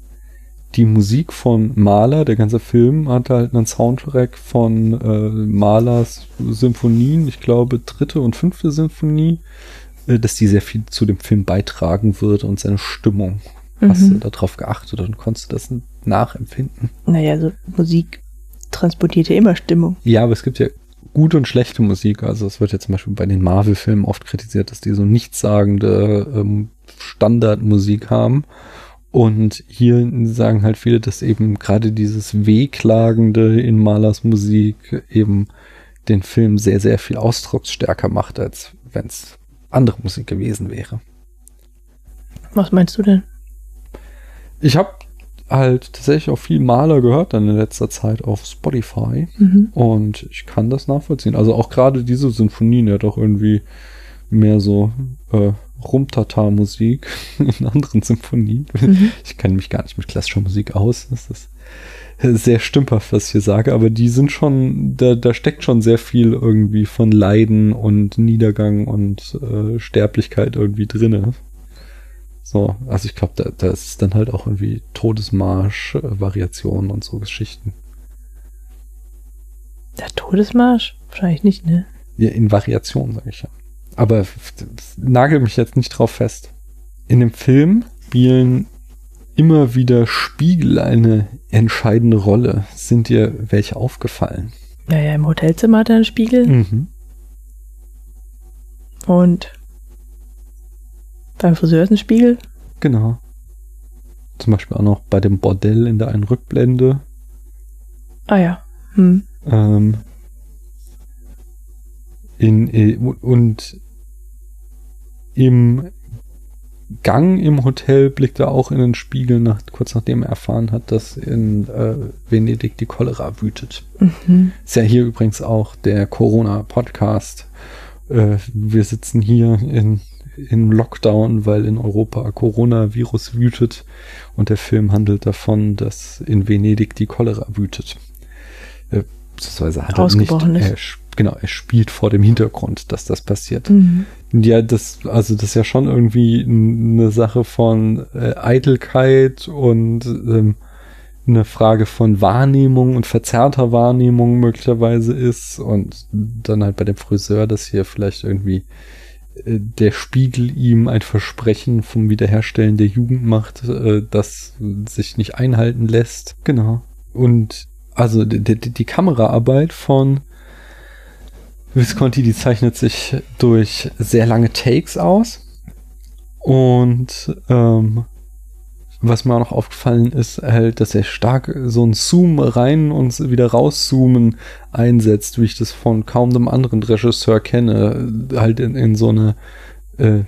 die Musik von Mahler, der ganze Film hat halt einen Soundtrack von äh, Mahlers Symphonien, ich glaube dritte und fünfte Symphonie, äh, dass die sehr viel zu dem Film beitragen wird und seine Stimmung. Mhm. Hast du darauf geachtet und konntest du das nachempfinden? Naja, so Musik transportiert ja immer Stimmung. Ja, aber es gibt ja gute und schlechte Musik. Also es wird ja zum Beispiel bei den Marvel-Filmen oft kritisiert, dass die so nichtssagende ähm, Standardmusik haben. Und hier sagen halt viele, dass eben gerade dieses Wehklagende in Malers Musik eben den Film sehr, sehr viel ausdrucksstärker macht, als wenn es andere Musik gewesen wäre. Was meinst du denn? Ich habe halt tatsächlich auch viel Maler gehört dann in letzter Zeit auf Spotify mhm. und ich kann das nachvollziehen. Also auch gerade diese Sinfonien, ja doch irgendwie mehr so äh, Rumtata-Musik in anderen Symphonien. Mhm. Ich kenne mich gar nicht mit klassischer Musik aus. Das ist sehr stümperhaft, was ich hier sage, aber die sind schon, da, da steckt schon sehr viel irgendwie von Leiden und Niedergang und äh, Sterblichkeit irgendwie drinne. So, also ich glaube, da, da ist dann halt auch irgendwie Todesmarsch, äh, Variationen und so Geschichten. Der Todesmarsch? Wahrscheinlich nicht, ne? Ja, in Variationen, sage ich ja. Aber nagel mich jetzt nicht drauf fest. In dem Film spielen immer wieder Spiegel eine entscheidende Rolle. Sind dir welche aufgefallen? Naja, im Hotelzimmer hat er einen Spiegel. Mhm. Und beim Friseur ist ein Spiegel. Genau. Zum Beispiel auch noch bei dem Bordell in der einen Rückblende. Ah ja. Hm. Ähm, in, äh, und im Gang im Hotel blickt er auch in den Spiegel, nach, kurz nachdem er erfahren hat, dass in äh, Venedig die Cholera wütet. Mhm. Ist ja hier übrigens auch der Corona-Podcast. Äh, wir sitzen hier in, in Lockdown, weil in Europa Coronavirus wütet und der Film handelt davon, dass in Venedig die Cholera wütet. Äh, beziehungsweise hat er nicht, er genau, er spielt vor dem Hintergrund, dass das passiert. Mhm. Ja, das, also das ist ja schon irgendwie eine Sache von äh, Eitelkeit und ähm, eine Frage von Wahrnehmung und verzerrter Wahrnehmung möglicherweise ist und dann halt bei dem Friseur, dass hier vielleicht irgendwie äh, der Spiegel ihm ein Versprechen vom Wiederherstellen der Jugend macht, äh, das sich nicht einhalten lässt. Genau. Und also die, die, die Kameraarbeit von Visconti, die zeichnet sich durch sehr lange Takes aus. Und ähm, was mir auch noch aufgefallen ist, halt, dass er stark so ein Zoom rein und wieder rauszoomen einsetzt, wie ich das von kaum einem anderen Regisseur kenne, halt in, in so eine äh,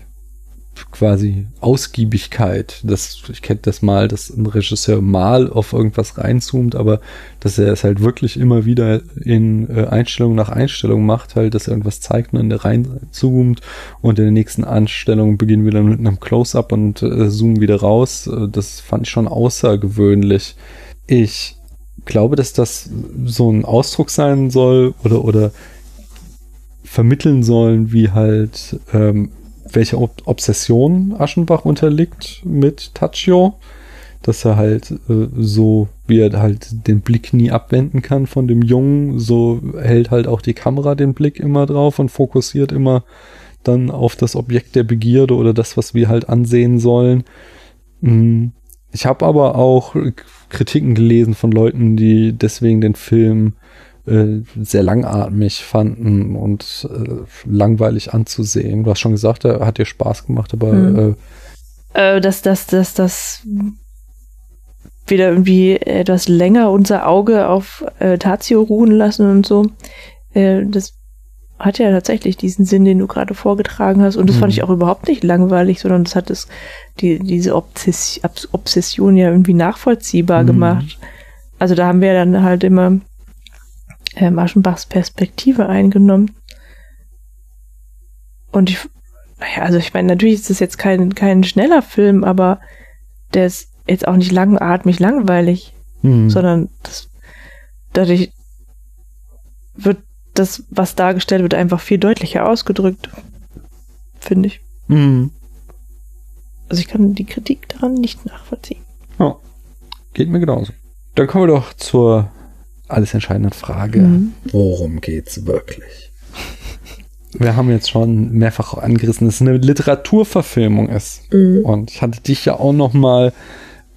quasi Ausgiebigkeit. Das, ich kenne das mal, dass ein Regisseur mal auf irgendwas reinzoomt, aber dass er es halt wirklich immer wieder in äh, Einstellung nach Einstellung macht, halt, dass er irgendwas zeigt und dann reinzoomt und in der nächsten Anstellung beginnen wir dann mit einem Close-Up und äh, zoomen wieder raus. Äh, das fand ich schon außergewöhnlich. Ich glaube, dass das so ein Ausdruck sein soll oder, oder vermitteln sollen, wie halt ähm, welche Ob Obsession Aschenbach unterliegt mit Tachio, dass er halt äh, so, wie er halt den Blick nie abwenden kann von dem Jungen, so hält halt auch die Kamera den Blick immer drauf und fokussiert immer dann auf das Objekt der Begierde oder das, was wir halt ansehen sollen. Hm. Ich habe aber auch Kritiken gelesen von Leuten, die deswegen den Film äh, sehr langatmig fanden und äh, langweilig anzusehen. Du hast schon gesagt, er hat dir Spaß gemacht, aber mhm. äh, dass das, das, das wieder irgendwie etwas länger unser Auge auf äh, Tazio ruhen lassen und so. Äh, das hat ja tatsächlich diesen Sinn, den du gerade vorgetragen hast. Und das Mhm. fand ich auch überhaupt nicht langweilig, sondern das hat es, die, diese Obsession ja irgendwie nachvollziehbar Mhm. gemacht. Also da haben wir dann halt immer ähm, Aschenbachs Perspektive eingenommen. Und ich, naja, also ich meine, natürlich ist das jetzt kein, kein schneller Film, aber der ist jetzt auch nicht langatmig langweilig Hm. sondern das, dadurch wird das, was dargestellt wird, einfach viel deutlicher ausgedrückt, finde ich. Hm. Also ich kann die Kritik daran nicht nachvollziehen. Ja. Geht mir genauso. Dann kommen wir doch zur alles entscheidenden Frage. Mhm. Worum geht's wirklich? Wir haben jetzt schon mehrfach angerissen, dass es eine Literaturverfilmung ist. Und ich hatte dich ja auch noch mal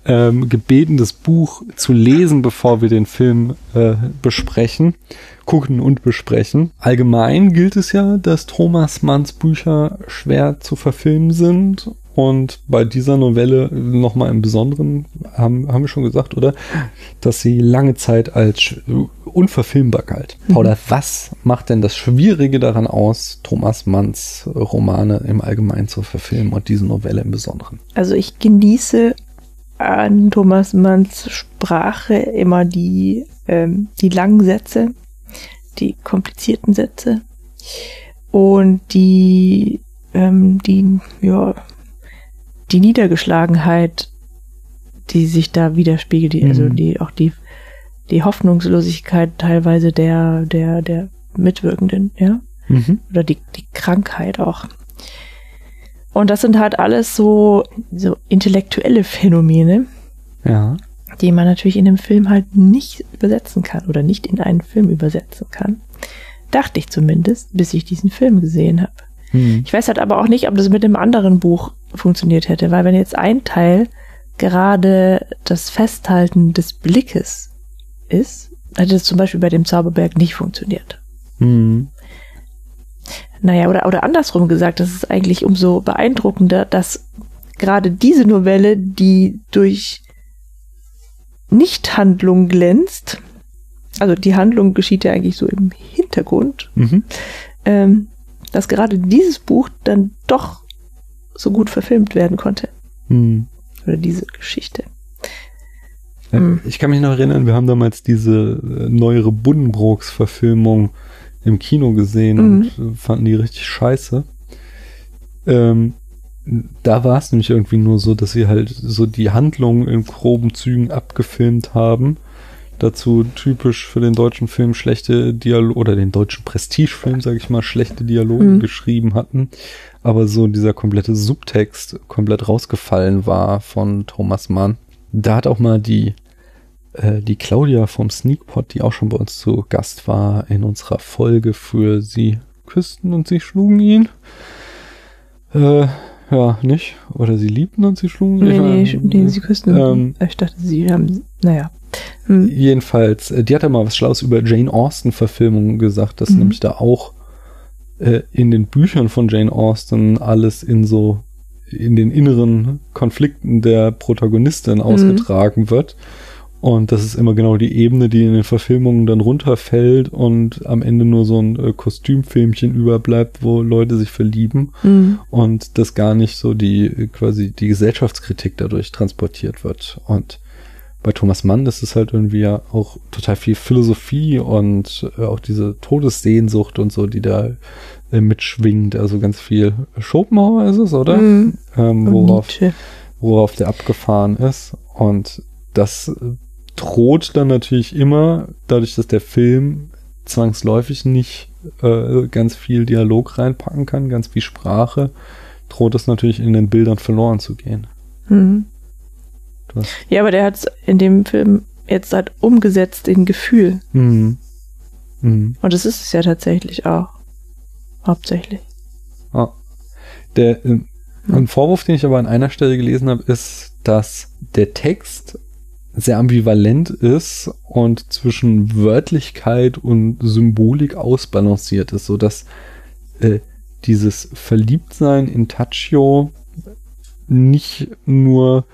ähm, gebeten, das Buch zu lesen, bevor wir den Film äh, besprechen, gucken und besprechen. Allgemein gilt es ja, dass Thomas Manns Bücher schwer zu verfilmen sind. Und bei dieser Novelle noch mal im Besonderen, haben, haben wir schon gesagt, oder? Dass sie lange Zeit als unverfilmbar galt. Paula, was macht denn das Schwierige daran aus, Thomas Manns Romane im Allgemeinen zu verfilmen und diese Novelle im Besonderen? Also ich genieße an Thomas Manns Sprache immer die, ähm, die langen Sätze, die komplizierten Sätze und die, ähm, die, ja, die Niedergeschlagenheit, die sich da widerspiegelt, die, also Mhm. die auch die, die Hoffnungslosigkeit teilweise der, der, der Mitwirkenden, ja Mhm. oder die, die Krankheit auch. Und das sind halt alles so, so intellektuelle Phänomene, Ja. die man natürlich in einem Film halt nicht übersetzen kann oder nicht in einen Film übersetzen kann. Dachte ich zumindest, bis ich diesen Film gesehen habe. Mhm. Ich weiß halt aber auch nicht, ob das mit dem anderen Buch funktioniert hätte, weil wenn jetzt ein Teil gerade das Festhalten des Blickes ist, hätte es zum Beispiel bei dem Zauberberg nicht funktioniert. Mhm. Naja, oder, oder andersrum gesagt, das ist eigentlich umso beeindruckender, dass gerade diese Novelle, die durch Nichthandlung glänzt, also die Handlung geschieht ja eigentlich so im Hintergrund, Mhm. ähm, dass gerade dieses Buch dann doch so gut verfilmt werden konnte. Mhm. Oder diese Geschichte. Ja, Mhm. Ich kann mich noch erinnern, wir haben damals diese äh, neuere Buddenbrooks-Verfilmung im Kino gesehen und äh, fanden die richtig scheiße. Ähm, da war es nämlich irgendwie nur so, dass sie halt so die Handlung in groben Zügen abgefilmt haben. Dazu typisch für den deutschen Film schlechte Dialoge oder den deutschen Prestigefilm, sage ich mal, schlechte Dialoge Mhm. geschrieben hatten. Aber so dieser komplette Subtext komplett rausgefallen war von Thomas Mann. Da hat auch mal die, äh, die Claudia vom Sneakpot, die auch schon bei uns zu Gast war, in unserer Folge für Sie küssten und sie schlugen ihn. Äh, ja, nicht? Oder sie liebten und sie schlugen ihn? Nee, nee, nee, sie küssen. ähm, ich dachte, sie haben, naja. Hm. Jedenfalls, äh, die hat ja mal was Schlaues über Jane Austen-Verfilmungen gesagt, dass Mhm. nämlich da auch äh, in den Büchern von Jane Austen alles in so in den inneren Konflikten der Protagonistin ausgetragen wird. Und das ist immer genau die Ebene, die in den Verfilmungen dann runterfällt und am Ende nur so ein äh, Kostümfilmchen überbleibt, wo Leute sich verlieben Hm. und das gar nicht so die äh, quasi die Gesellschaftskritik dadurch transportiert wird. Und bei Thomas Mann ist es halt irgendwie ja auch total viel Philosophie und äh, auch diese Todessehnsucht und so, die da äh, mitschwingt. Also ganz viel Schopenhauer ist es, oder? Hm. Ähm, worauf, worauf der abgefahren ist. Und das äh, droht dann natürlich immer, dadurch, dass der Film zwangsläufig nicht äh, ganz viel Dialog reinpacken kann, ganz viel Sprache, droht es natürlich in den Bildern verloren zu gehen. Hm. Hast- Ja, aber der hat es in dem Film jetzt halt umgesetzt in Gefühl. Mhm. Mhm. Und das ist es ja tatsächlich auch. Hauptsächlich. Ah. Der, äh, ein Vorwurf, den ich aber an einer Stelle gelesen habe, ist, dass der Text sehr ambivalent ist und zwischen Wörtlichkeit und Symbolik ausbalanciert ist, so dass äh, dieses Verliebtsein in Tachio nicht nur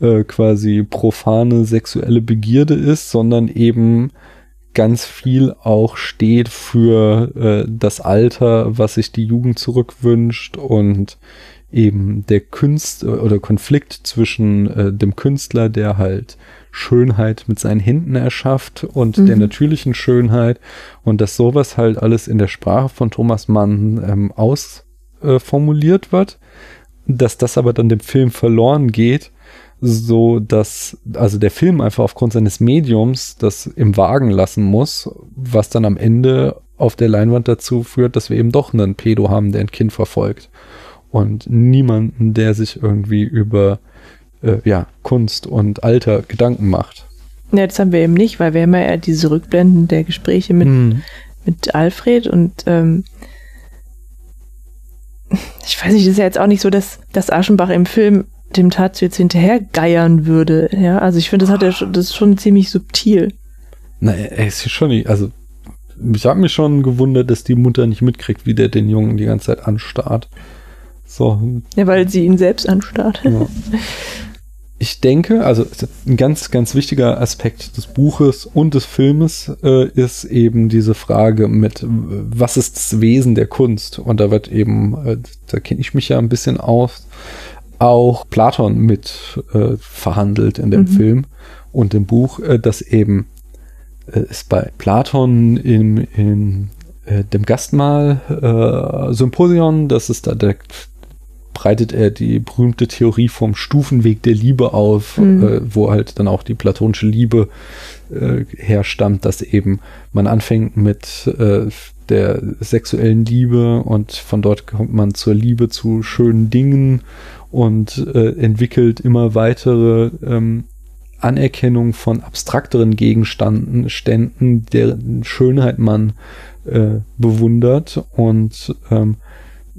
äh, quasi profane sexuelle Begierde ist, sondern eben ganz viel auch steht für äh, das Alter, was sich die Jugend zurückwünscht und eben der Künstler oder Konflikt zwischen äh, dem Künstler, der halt Schönheit mit seinen Händen erschafft und mhm. der natürlichen Schönheit und dass sowas halt alles in der Sprache von Thomas Mann ähm, ausformuliert äh, wird, dass das aber dann dem Film verloren geht, so dass also der Film einfach aufgrund seines Mediums das im Wagen lassen muss, was dann am Ende auf der Leinwand dazu führt, dass wir eben doch einen Pedo haben, der ein Kind verfolgt und niemanden, der sich irgendwie über äh, ja, Kunst und Alter Gedanken macht. Ja, das haben wir eben nicht, weil wir haben ja diese Rückblenden der Gespräche mit, hm. mit Alfred und ähm, ich weiß nicht, das ist ja jetzt auch nicht so, dass, dass Aschenbach im Film dem Tatsu jetzt hinterher geiern würde. Ja, also ich finde, das hat er schon, das ist schon ziemlich subtil. Na, er ist schon nicht, also ich habe mich schon gewundert, dass die Mutter nicht mitkriegt, wie der den Jungen die ganze Zeit anstarrt. So. Ja, weil sie ihn selbst anstarrt. Ja. Ich denke, also ein ganz, ganz wichtiger Aspekt des Buches und des Filmes äh, ist eben diese Frage mit, was ist das Wesen der Kunst? Und da wird eben, äh, da kenne ich mich ja ein bisschen aus, auch Platon mit äh, verhandelt in dem mhm. Film und im Buch, äh, dass eben äh, es bei Platon im, in äh, dem Gastmahl äh, Symposion, dass es da direkt breitet er die berühmte Theorie vom Stufenweg der Liebe auf, mhm. äh, wo halt dann auch die platonische Liebe äh, herstammt, dass eben man anfängt mit äh, der sexuellen Liebe und von dort kommt man zur Liebe zu schönen Dingen und äh, entwickelt immer weitere ähm, Anerkennung von abstrakteren Gegenständen, Ständen, deren Schönheit man äh, bewundert und ähm,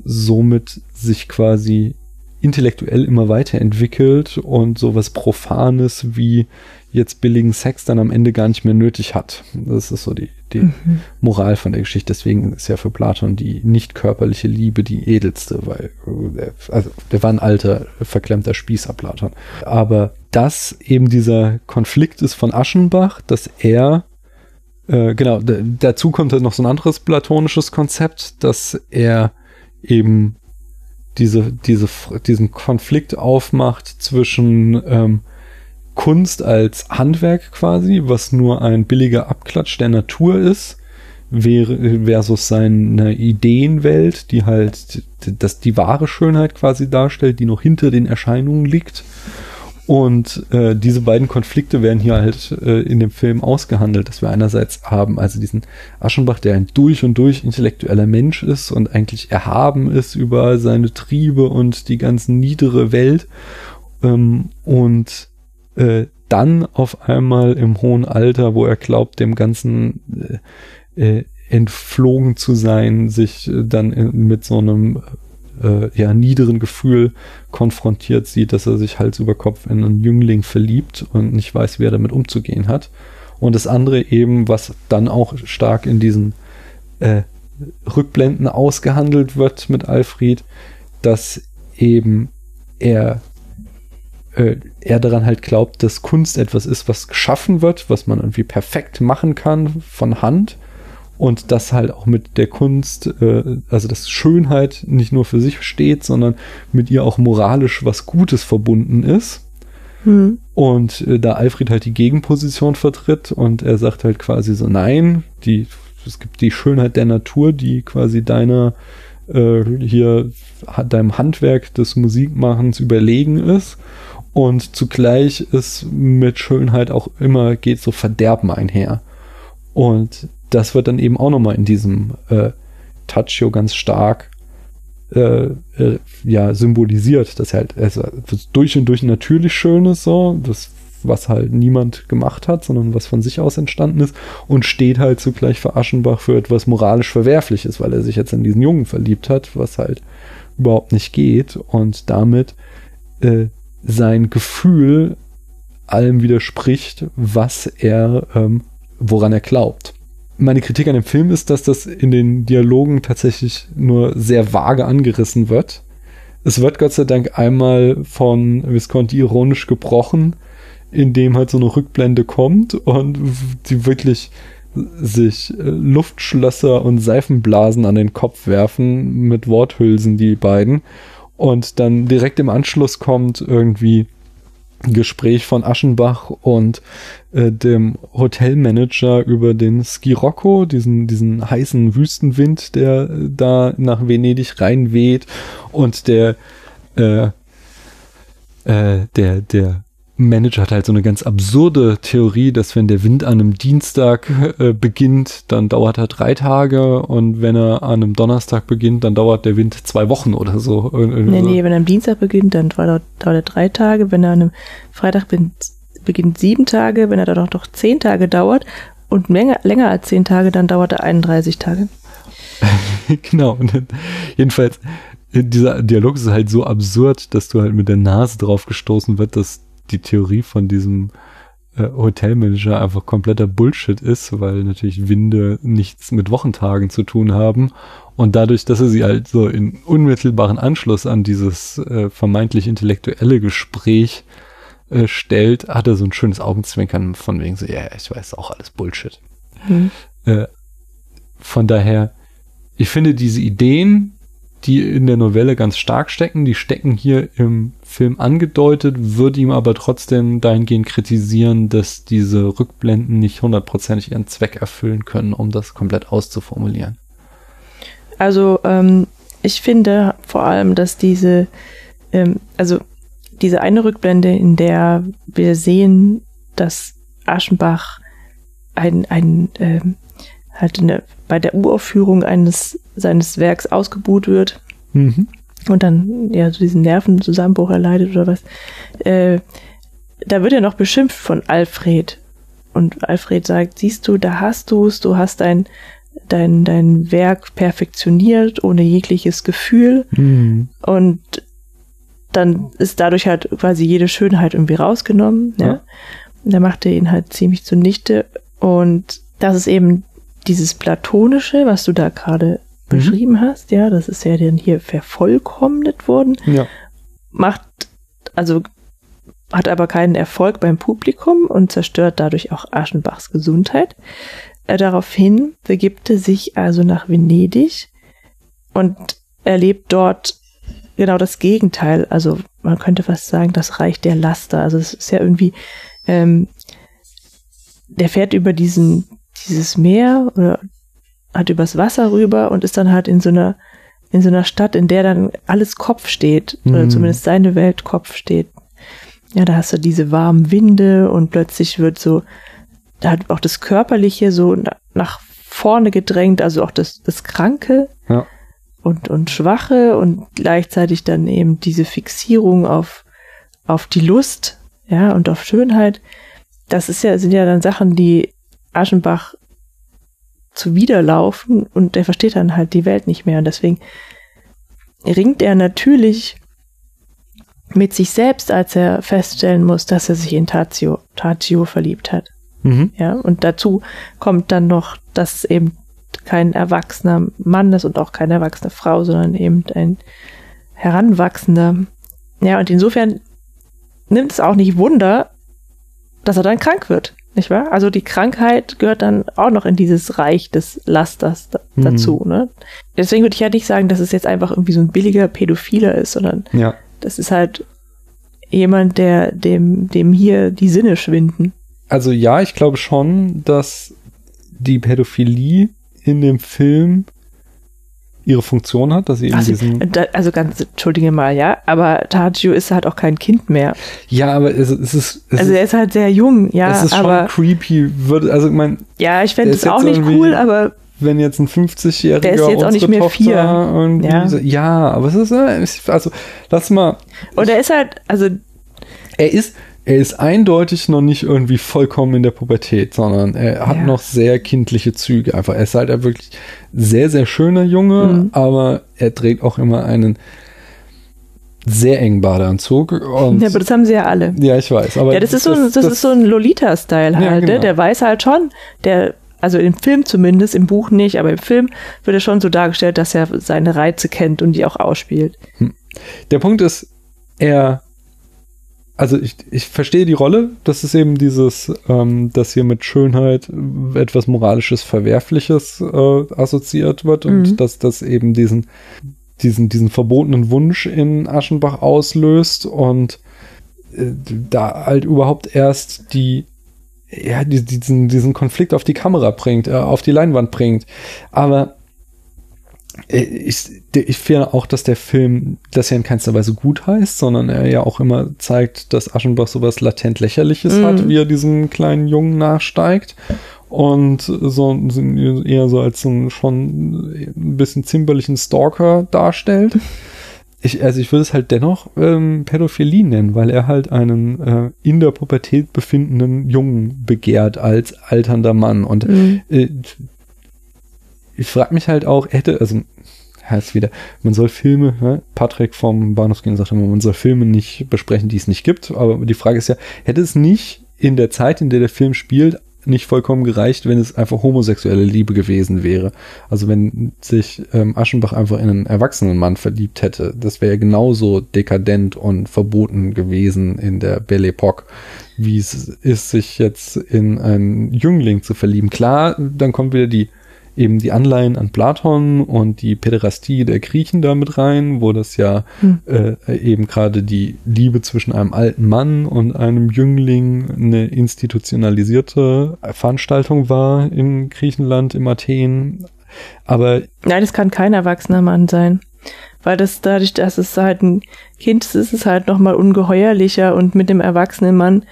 somit sich quasi intellektuell immer weiterentwickelt und sowas Profanes wie jetzt billigen Sex dann am Ende gar nicht mehr nötig hat. Das ist so die, die mhm. Moral von der Geschichte. Deswegen ist ja für Platon die nicht körperliche Liebe die edelste, weil der, also der war ein alter, verklemmter Spießer, Platon. Aber dass eben dieser Konflikt ist von Aschenbach, dass er äh, genau, dazu kommt halt noch so ein anderes platonisches Konzept, dass er eben diese, diese, diesen Konflikt aufmacht zwischen ähm, Kunst als Handwerk quasi, was nur ein billiger Abklatsch der Natur ist, versus seine Ideenwelt, die halt das, die wahre Schönheit quasi darstellt, die noch hinter den Erscheinungen liegt. Und äh, diese beiden Konflikte werden hier halt äh, in dem Film ausgehandelt, dass wir einerseits haben also diesen Aschenbach, der ein durch und durch intellektueller Mensch ist und eigentlich erhaben ist über seine Triebe und die ganzen niedere Welt. Ähm, und äh, dann auf einmal im hohen Alter, wo er glaubt, dem Ganzen äh, äh entflogen zu sein, sich äh, dann in, mit so einem äh, ja, niederen Gefühl konfrontiert sieht, dass er sich Hals über Kopf in einen Jüngling verliebt und nicht weiß, wie er damit umzugehen hat. Und das andere eben, was dann auch stark in diesen äh, Rückblenden ausgehandelt wird mit Alfred, dass eben er äh, er daran halt glaubt, dass Kunst etwas ist, was geschaffen wird, was man irgendwie perfekt machen kann von Hand und das halt auch mit der Kunst, äh, also dass Schönheit nicht nur für sich steht, sondern mit ihr auch moralisch was Gutes verbunden ist. Mhm. Und äh, da Alfred halt die Gegenposition vertritt und er sagt halt quasi so, nein, die, es gibt die Schönheit der Natur, die quasi deiner äh, hier deinem Handwerk des Musikmachens überlegen ist. Und zugleich ist mit Schönheit auch immer geht so Verderben einher. Und das wird dann eben auch nochmal in diesem äh, Touch ganz stark äh, äh, ja, symbolisiert, dass halt also, durch und durch natürlich schön ist, so, das, was halt niemand gemacht hat, sondern was von sich aus entstanden ist und steht halt zugleich für Aschenbach für etwas moralisch Verwerfliches, weil er sich jetzt in diesen Jungen verliebt hat, was halt überhaupt nicht geht und damit äh, sein Gefühl allem widerspricht, was er, ähm, woran er glaubt meine Kritik an dem Film ist, dass das in den Dialogen tatsächlich nur sehr vage angerissen wird. Es wird Gott sei Dank einmal von Visconti ironisch gebrochen, indem halt so eine Rückblende kommt und die wirklich sich äh, Luftschlösser und Seifenblasen an den Kopf werfen mit Worthülsen, die beiden. Und dann direkt im Anschluss kommt irgendwie ein Gespräch von Aschenbach und äh, dem Hotelmanager über den Skirocco, diesen, diesen heißen Wüstenwind, der äh, da nach Venedig reinweht und der äh, äh, der, der Manager hat halt so eine ganz absurde Theorie, dass wenn der Wind an einem Dienstag äh, beginnt, dann dauert er drei Tage und wenn er an einem Donnerstag beginnt, dann dauert der Wind zwei Wochen oder so. Nee, nee, wenn er am Dienstag beginnt, dann dauert, dauert er drei Tage, wenn er an einem Freitag beginnt, beginnt sieben Tage, wenn er dann doch zehn Tage dauert und länger, länger als zehn Tage, dann dauert er 31 Tage. genau, dann, jedenfalls, dieser Dialog ist halt so absurd, dass du halt mit der Nase drauf gestoßen wird, dass die Theorie von diesem äh, Hotelmanager einfach kompletter Bullshit ist, weil natürlich Winde nichts mit Wochentagen zu tun haben. Und dadurch, dass er sie halt so in unmittelbaren Anschluss an dieses äh, vermeintlich intellektuelle Gespräch äh, stellt, hat er so ein schönes Augenzwinkern von wegen so, ja, ich weiß auch alles Bullshit. Mhm. Äh, von daher, ich finde diese Ideen, die in der Novelle ganz stark stecken, die stecken hier im Film angedeutet, würde ihm aber trotzdem dahingehend kritisieren, dass diese Rückblenden nicht hundertprozentig ihren Zweck erfüllen können, um das komplett auszuformulieren. Also ähm, ich finde vor allem, dass diese, ähm, also diese eine Rückblende, in der wir sehen, dass Aschenbach ein, ein ähm, halt eine, bei der Uraufführung eines seines Werks ausgebuht wird mhm. und dann ja so diesen Nervenzusammenbruch erleidet oder was. Äh, da wird er noch beschimpft von Alfred und Alfred sagt, siehst du, da hast du es, du hast dein dein dein Werk perfektioniert ohne jegliches Gefühl mhm. und dann ist dadurch halt quasi jede Schönheit irgendwie rausgenommen. Ja. ja. Da macht er ihn halt ziemlich zunichte und das ist eben dieses Platonische, was du da gerade mhm. beschrieben hast, ja, das ist ja dann hier vervollkommnet worden, ja. macht, also hat aber keinen Erfolg beim Publikum und zerstört dadurch auch Aschenbachs Gesundheit. Äh, daraufhin begibt er sich also nach Venedig und erlebt dort genau das Gegenteil. Also man könnte fast sagen, das Reich der Laster. Also es ist ja irgendwie, ähm, der fährt über diesen dieses Meer oder hat übers Wasser rüber und ist dann halt in so einer in so einer Stadt, in der dann alles Kopf steht, mhm. oder zumindest seine Welt Kopf steht. Ja, da hast du diese warmen Winde und plötzlich wird so, da hat auch das Körperliche so nach vorne gedrängt, also auch das, das Kranke ja. und, und Schwache und gleichzeitig dann eben diese Fixierung auf, auf die Lust, ja, und auf Schönheit. Das ist ja, sind ja dann Sachen, die Aschenbach zuwiderlaufen und er versteht dann halt die Welt nicht mehr. Und deswegen ringt er natürlich mit sich selbst, als er feststellen muss, dass er sich in Tazio, Tazio verliebt hat. Mhm. Ja, und dazu kommt dann noch, dass eben kein erwachsener Mann ist und auch keine erwachsene Frau, sondern eben ein heranwachsender. Ja, und insofern nimmt es auch nicht Wunder, dass er dann krank wird. Nicht wahr? Also die Krankheit gehört dann auch noch in dieses Reich des Lasters da mhm. dazu. Ne? Deswegen würde ich ja nicht sagen, dass es jetzt einfach irgendwie so ein billiger Pädophiler ist, sondern ja. das ist halt jemand, der dem, dem hier die Sinne schwinden. Also ja, ich glaube schon, dass die Pädophilie in dem Film ihre Funktion hat, dass sie also, in diesen. also ganz, entschuldige mal, ja, aber Tajio ist halt auch kein Kind mehr. Ja, aber es, es ist. Es also er ist halt sehr jung, ja. Es ist aber, schon creepy. Würde, also ich mein, Ja, ich fände es auch nicht cool, aber. Wenn jetzt ein 50-jähriger Der ist jetzt auch nicht mehr vier. Ja. So, ja, aber es ist, also, lass mal. Und er ist halt, also. Er ist, er ist eindeutig noch nicht irgendwie vollkommen in der Pubertät, sondern er hat ja. noch sehr kindliche Züge. Einfach, er ist halt ein wirklich sehr, sehr schöner Junge, mhm. aber er trägt auch immer einen sehr engen Badeanzug. Ja, aber das haben sie ja alle. Ja, ich weiß. Aber ja, das ist so, das, das, ist so ein Lolita-Style halt. Ja, ne? genau. Der weiß halt schon, der, also im Film zumindest, im Buch nicht, aber im Film wird er schon so dargestellt, dass er seine Reize kennt und die auch ausspielt. Hm. Der Punkt ist, er also ich, ich verstehe die Rolle, das ist eben dieses, ähm, dass hier mit Schönheit etwas Moralisches, Verwerfliches äh, assoziiert wird und Mhm. dass das eben diesen, diesen, diesen verbotenen Wunsch in Aschenbach auslöst und äh, da halt überhaupt erst die, ja, die, diesen, diesen Konflikt auf die Kamera bringt, äh, auf die Leinwand bringt. Aber ich, ich finde auch, dass der Film das ja in keinster Weise gut heißt, sondern er ja auch immer zeigt, dass Aschenbach sowas latent lächerliches Mhm. hat, wie er diesem kleinen Jungen nachsteigt. Und so so- eher so als so einen schon ein bisschen zimperlichen Stalker darstellt. Ich, also ich würde es halt dennoch ähm, Pädophilie nennen, weil er halt einen äh, in der Pubertät befindenden Jungen begehrt als alternder Mann. Und Mhm. äh, ich frage mich halt auch, hätte, also heißt wieder, man soll Filme, ne? Patrick vom Bahnhofsgehen sagt immer, man soll Filme nicht besprechen, die es nicht gibt, aber die Frage ist ja, hätte es nicht in der Zeit, in der der Film spielt, nicht vollkommen gereicht, wenn es einfach homosexuelle Liebe gewesen wäre. Also wenn sich ähm, Aschenbach einfach in einen erwachsenen Mann verliebt hätte, das wäre ja genauso dekadent und verboten gewesen in der Belle Epoque, wie es ist, sich jetzt in einen Jüngling zu verlieben. Klar, dann kommt wieder die eben die Anleihen an Platon und die Päderastie der Griechen da mit rein, wo das ja Hm. äh, eben gerade die Liebe zwischen einem alten Mann und einem Jüngling eine institutionalisierte Veranstaltung war in Griechenland, im Athen. Aber Nein, es kann kein erwachsener Mann sein. Weil das dadurch, dass es halt ein Kind ist, ist es halt nochmal ungeheuerlicher und mit dem erwachsenen Mann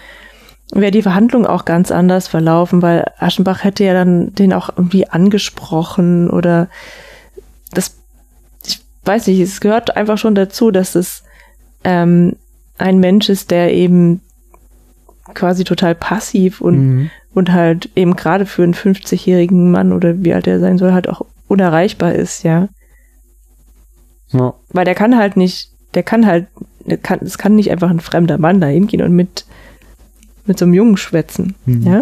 wäre die Verhandlung auch ganz anders verlaufen, weil Aschenbach hätte ja dann den auch irgendwie angesprochen oder das, ich weiß nicht, es gehört einfach schon dazu, dass es ähm, ein Mensch ist, der eben quasi total passiv und Mhm. und halt eben gerade für einen 50-jährigen Mann oder wie alt er sein soll, halt auch unerreichbar ist, ja. ja, Weil der kann halt nicht, der kann halt, der kann, es kann nicht einfach ein fremder Mann da hingehen und mit, mit so einem Jungen schwätzen, Mhm. ja.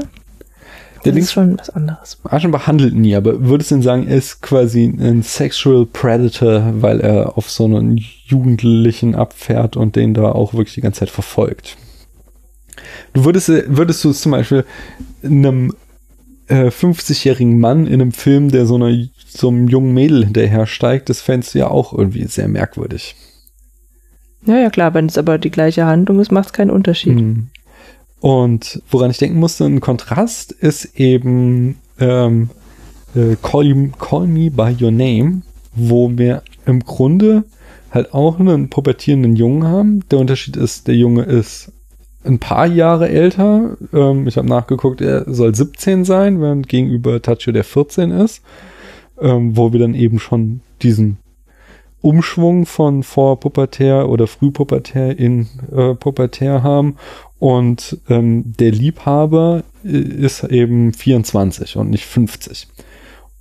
Der Das Ding- ist schon was anderes. Aschenbach handelt nie, aber würdest du denn sagen, er ist quasi ein Sexual Predator, weil er auf so einen Jugendlichen abfährt und den da auch wirklich die ganze Zeit verfolgt? Du würdest, würdest du es zum Beispiel einem äh, 50-jährigen Mann in einem Film, der so, einer, so einem jungen Mädel hinterher steigt, das fändest du ja auch irgendwie sehr merkwürdig. Ja, ja, klar, wenn es aber die gleiche Handlung ist, macht es keinen Unterschied. Mhm. Und woran ich denken musste, ein Kontrast ist eben ähm, äh, Call, Call Me By Your Name, wo wir im Grunde halt auch einen pubertierenden Jungen haben. Der Unterschied ist, der Junge ist ein paar Jahre älter. Ähm, ich habe nachgeguckt, er soll 17 sein, während gegenüber Tacho der 14 ist. Ähm, wo wir dann eben schon diesen Umschwung von vorpubertär oder frühpubertär in äh, pubertär haben. Und ähm, der Liebhaber äh, ist eben 24 und nicht 50.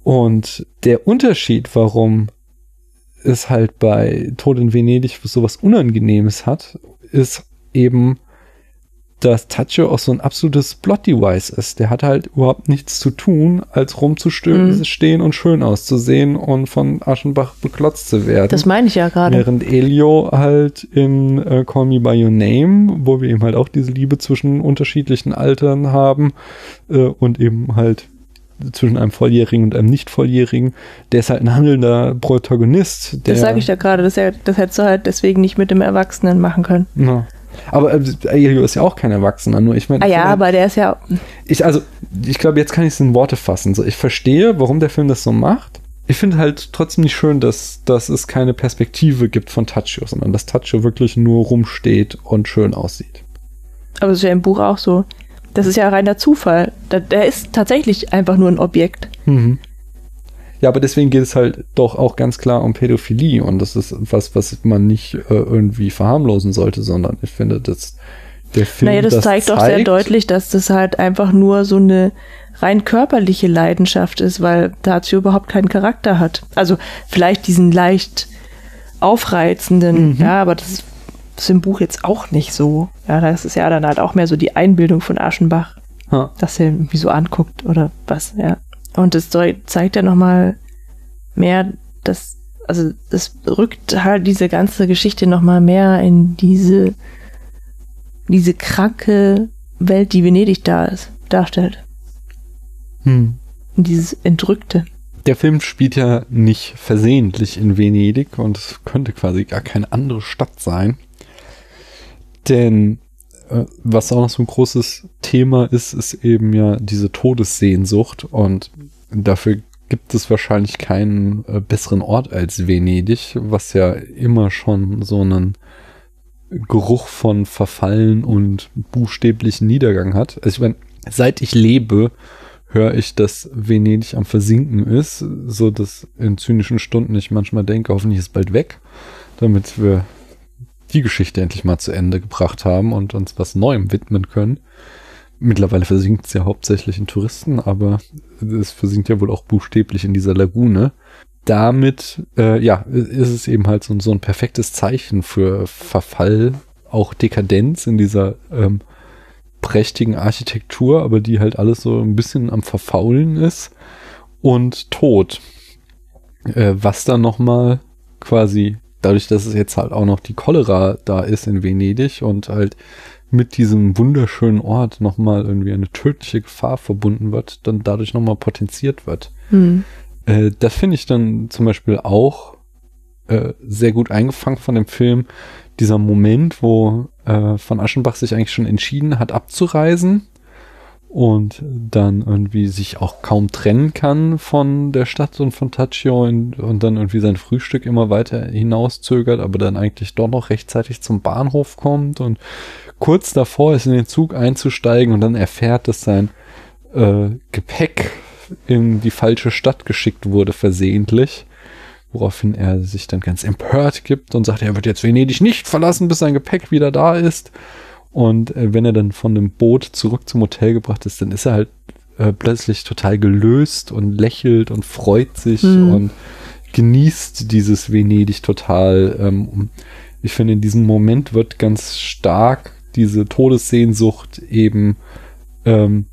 Und der Unterschied, warum es halt bei Tod in Venedig sowas Unangenehmes hat, ist eben, dass Tacho auch so ein absolutes Plot-Device ist. Der hat halt überhaupt nichts zu tun, als rumzustehen Mhm. stehen und schön auszusehen und von Aschenbach beklotzt zu werden. Das meine ich ja gerade. Während Elio halt in äh, Call Me By Your Name, wo wir eben halt auch diese Liebe zwischen unterschiedlichen Altern haben äh, und eben halt zwischen einem Volljährigen und einem Nicht-Volljährigen, der ist halt ein handelnder Protagonist. Das sage ich ja gerade, das, das hättest du halt deswegen nicht mit dem Erwachsenen machen können. Ja. Aber äh, Elio ist ja auch kein Erwachsener, nur ich meine. Ah ja, ich mein, aber der ist ja, ich, also, ich glaube, jetzt kann ich es in Worte fassen. So, ich verstehe, warum der Film das so macht. Ich finde halt trotzdem nicht schön, dass, dass es keine Perspektive gibt von Tacho, sondern dass Tacho wirklich nur rumsteht und schön aussieht. aber das ist ja im Buch auch so. Das ist ja reiner Zufall. Der ist tatsächlich einfach nur ein Objekt. Mhm. Ja, aber deswegen geht es halt doch auch ganz klar um Pädophilie und das ist was, was man nicht äh, irgendwie verharmlosen sollte, sondern ich finde, dass der Film naja, das, zeigt doch sehr deutlich, dass das halt einfach nur so eine rein körperliche Leidenschaft ist, weil Tazio überhaupt keinen Charakter hat. Also vielleicht diesen leicht aufreizenden, Mhm. ja, aber das ist im Buch jetzt auch nicht so. Ja, das ist ja dann halt auch mehr so die Einbildung von Aschenbach, Ha. dass er irgendwie so anguckt oder was, ja. Und das zeu- zeigt ja nochmal mehr, dass, also das rückt halt diese ganze Geschichte nochmal mehr in diese diese kranke Welt, die Venedig da ist, darstellt. Hm. Dieses Entrückte. Der Film spielt ja nicht versehentlich in Venedig und es könnte quasi gar keine andere Stadt sein. Denn was auch noch so ein großes Thema ist, ist eben ja diese Todessehnsucht und dafür gibt es wahrscheinlich keinen äh, besseren Ort als Venedig, was ja immer schon so einen Geruch von Verfallen und buchstäblichen Niedergang hat. Also ich meine, seit ich lebe, höre ich, dass Venedig am Versinken ist, so dass in zynischen Stunden ich manchmal denke, hoffentlich ist bald weg, damit wir die Geschichte endlich mal zu Ende gebracht haben und uns was Neuem widmen können. Mittlerweile versinkt es ja hauptsächlich in Touristen, aber es versinkt ja wohl auch buchstäblich in dieser Lagune. Damit, äh, ja, ist es eben halt so, so ein perfektes Zeichen für Verfall, auch Dekadenz in dieser ähm, prächtigen Architektur, aber die halt alles so ein bisschen am Verfaulen ist und Tod. Äh, was dann nochmal quasi, dadurch, dass es jetzt halt auch noch die Cholera da ist in Venedig und halt mit diesem wunderschönen Ort nochmal irgendwie eine tödliche Gefahr verbunden wird, dann dadurch nochmal potenziert wird. Hm. Äh, das finde ich dann zum Beispiel auch äh, sehr gut eingefangen von dem Film. Dieser Moment, wo äh, von Aschenbach sich eigentlich schon entschieden hat, abzureisen und dann irgendwie sich auch kaum trennen kann von der Stadt und von Taccio und, und dann irgendwie sein Frühstück immer weiter hinauszögert, aber dann eigentlich doch noch rechtzeitig zum Bahnhof kommt und kurz davor ist, in den Zug einzusteigen und dann erfährt, dass sein äh, Gepäck in die falsche Stadt geschickt wurde, versehentlich. Woraufhin er sich dann ganz empört gibt und sagt, er wird jetzt Venedig nicht verlassen, bis sein Gepäck wieder da ist. Und äh, wenn er dann von dem Boot zurück zum Hotel gebracht ist, dann ist er halt äh, plötzlich total gelöst und lächelt und freut sich Hm. und genießt dieses Venedig total. Ähm, ich finde, in diesem Moment wird ganz stark diese Todessehnsucht eben ähm,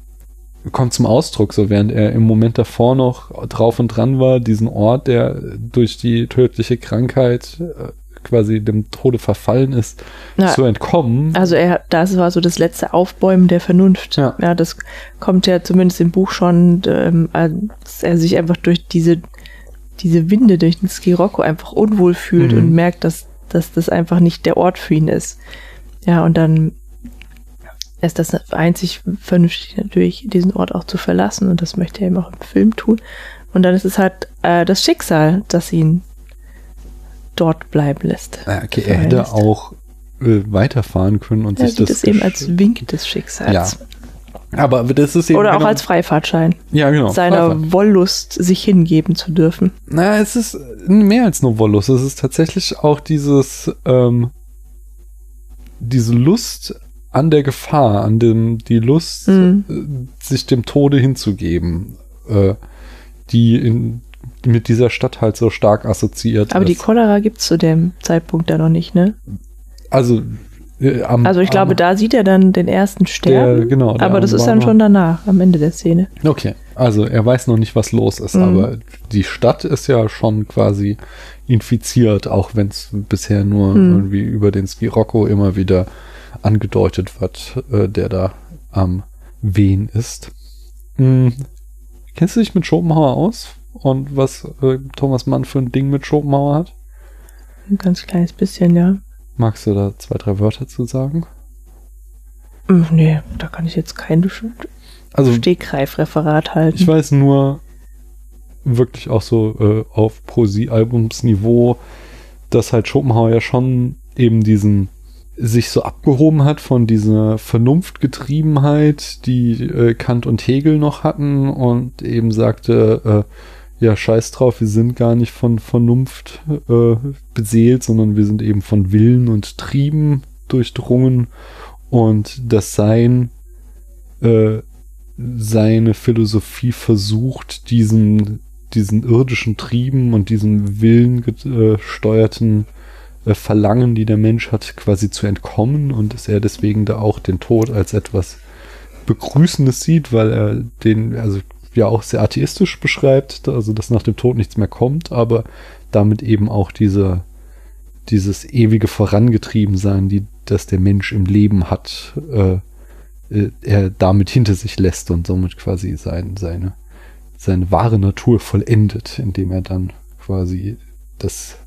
kommt zum Ausdruck, so während er im Moment davor noch drauf und dran war, diesen Ort, der durch die tödliche Krankheit äh, quasi dem Tode verfallen ist, Ja. zu entkommen. Also er, das war so das letzte Aufbäumen der Vernunft. Ja. das kommt ja zumindest im Buch schon, ähm, als er sich einfach durch diese, diese Winde, durch den Skirocco einfach unwohl fühlt Mhm. und merkt, dass, dass das einfach nicht der Ort für ihn ist. Ja, und dann ist das einzig vernünftig natürlich, diesen Ort auch zu verlassen und das möchte er eben auch im Film tun. Und dann ist es halt äh, das Schicksal, das ihn dort bleiben lässt. Ja, okay, er hätte Verlässt. auch äh, weiterfahren können und Er sich sieht das es eben als Wink des Schicksals. aber das ist eben Oder auch genau- als Freifahrtschein, ja genau seiner Freifahrt. Wollust sich hingeben zu dürfen. Na, es ist mehr als nur Wollust. Es ist tatsächlich auch dieses, ähm, diese Lust an der Gefahr, an dem, die Lust, Mhm. äh, sich dem Tode hinzugeben, äh, die in, mit dieser Stadt halt so stark assoziiert Aber die ist. Cholera gibt's zu dem Zeitpunkt da noch nicht, ne? also, äh, am, Also ich glaube, am, da sieht er dann den ersten Sterben, der, genau, der aber das ist dann schon danach, am Ende der Szene. Okay, also er weiß noch nicht, was los ist, Mhm. aber die Stadt ist ja schon quasi infiziert, auch wenn es bisher nur Mhm. irgendwie über den Skirocco immer wieder angedeutet wird, äh, der da am Wehen ist. Mhm. Kennst du dich mit Schopenhauer aus? Und was äh, Thomas Mann für ein Ding mit Schopenhauer hat? Ein ganz kleines bisschen, ja. Magst du da zwei, drei Wörter zu sagen? Hm, Nee, da kann ich jetzt kein Also Stegreifreferat halten. Ich weiß nur wirklich auch so äh, auf Poesie-Albumsniveau, dass halt Schopenhauer ja schon eben diesen sich so abgehoben hat von dieser Vernunftgetriebenheit, die äh, Kant und Hegel noch hatten und eben sagte, äh, ja, scheiß drauf, wir sind gar nicht von Vernunft äh, beseelt, sondern wir sind eben von Willen und Trieben durchdrungen. Und das Sein äh, seine Philosophie versucht, diesen, diesen irdischen Trieben und diesem Willen äh, gesteuerten äh, Verlangen, die der Mensch hat, quasi zu entkommen und dass er deswegen da auch den Tod als etwas Begrüßendes sieht, weil er den, also ja auch sehr atheistisch beschreibt, also dass nach dem Tod nichts mehr kommt, aber damit eben auch diese, dieses ewige Vorangetriebensein, die dass der Mensch im Leben hat, äh, äh, er damit hinter sich lässt und somit quasi sein, seine, seine wahre Natur vollendet, indem er dann quasi das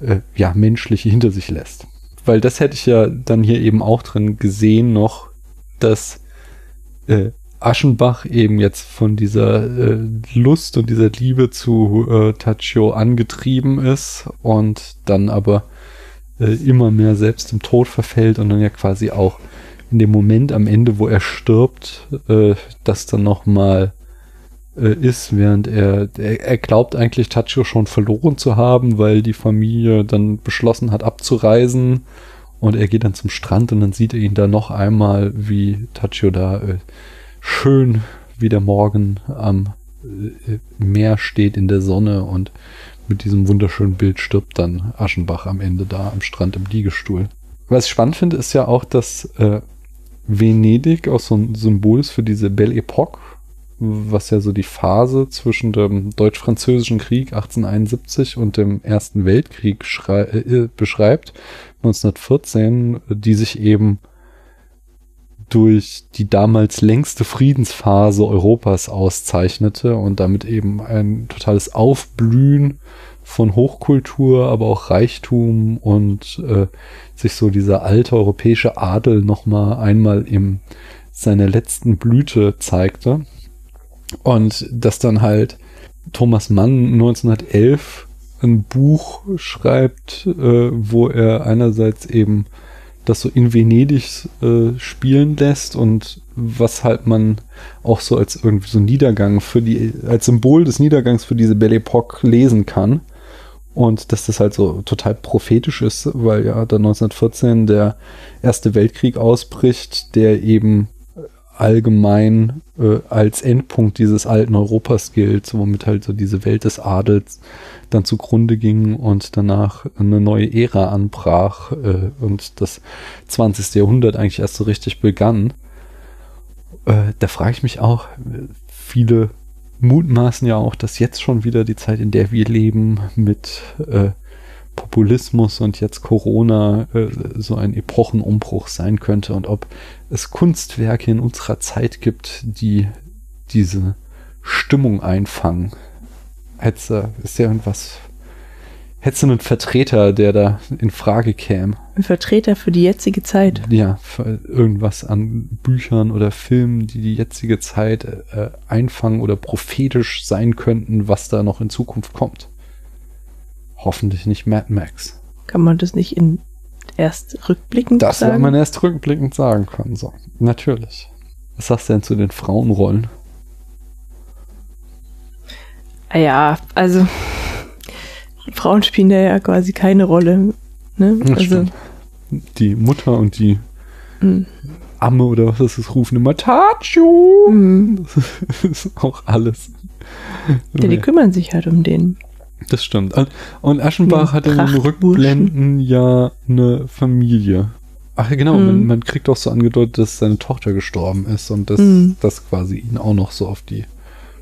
äh, ja, menschliche hinter sich lässt. Weil das hätte ich ja dann hier eben auch drin gesehen noch, dass äh, Aschenbach eben jetzt von dieser äh, Lust und dieser Liebe zu äh, Tachio angetrieben ist und dann aber äh, immer mehr selbst im Tod verfällt und dann ja quasi auch in dem Moment am Ende, wo er stirbt, äh, das dann nochmal äh, ist, während er, er, er glaubt eigentlich Tachio schon verloren zu haben, weil die Familie dann beschlossen hat abzureisen und er geht dann zum Strand und dann sieht er ihn da noch einmal, wie Tachio da äh, schön wie der Morgen am äh, Meer steht in der Sonne und mit diesem wunderschönen Bild stirbt dann Aschenbach am Ende da am Strand im Liegestuhl. Was ich spannend finde, ist ja auch, dass äh, Venedig auch so ein Symbol ist für diese Belle Epoque, was ja so die Phase zwischen dem Deutsch-Französischen Krieg 1871 und dem Ersten Weltkrieg äh, beschreibt, 1914, die sich eben durch die damals längste Friedensphase Europas auszeichnete und damit eben ein totales Aufblühen von Hochkultur, aber auch Reichtum und äh, sich so dieser alte europäische Adel nochmal einmal im seiner letzten Blüte zeigte. Und dass dann halt Thomas Mann 1911 ein Buch schreibt, äh, wo er einerseits eben das so in Venedig äh, spielen lässt und was halt man auch so als irgendwie so Niedergang für die, als Symbol des Niedergangs für diese Belle Epoque lesen kann. Und dass das halt so total prophetisch ist, weil ja dann 1914 der Erste Weltkrieg ausbricht, der eben allgemein äh, als Endpunkt dieses alten Europas gilt, womit halt so diese Welt des Adels dann zugrunde ging und danach eine neue Ära anbrach äh, und das 20. Jahrhundert eigentlich erst so richtig begann. Äh, da frage ich mich auch, viele mutmaßen ja auch, dass jetzt schon wieder die Zeit, in der wir leben, mit äh, Populismus und jetzt Corona äh, so ein Epochenumbruch sein könnte und ob es Kunstwerke in unserer Zeit gibt, die diese Stimmung einfangen. Hättest du, ist ja irgendwas, hättest du einen Vertreter, der da in Frage käme? Ein Vertreter für die jetzige Zeit? Ja, irgendwas an Büchern oder Filmen, die die jetzige Zeit äh, einfangen oder prophetisch sein könnten, was da noch in Zukunft kommt. Hoffentlich nicht Mad Max. Kann man das nicht in erst rückblickend das sagen? Das man erst rückblickend sagen können. So, natürlich. Was sagst du denn zu den Frauenrollen? Ah ja, also Frauen spielen da ja quasi keine Rolle. Ne? Also, stimmt. die Mutter und die mhm. Amme oder was ist das, rufen immer Tacho. Mhm. Das ist auch alles. Ja, die kümmern sich halt um den. Das stimmt. Und Aschenbach hat in den Rückblenden ja eine Familie. Ach ja, genau, mhm. man, man, kriegt auch so angedeutet, dass seine Tochter gestorben ist und dass mhm. das quasi ihn auch noch so auf die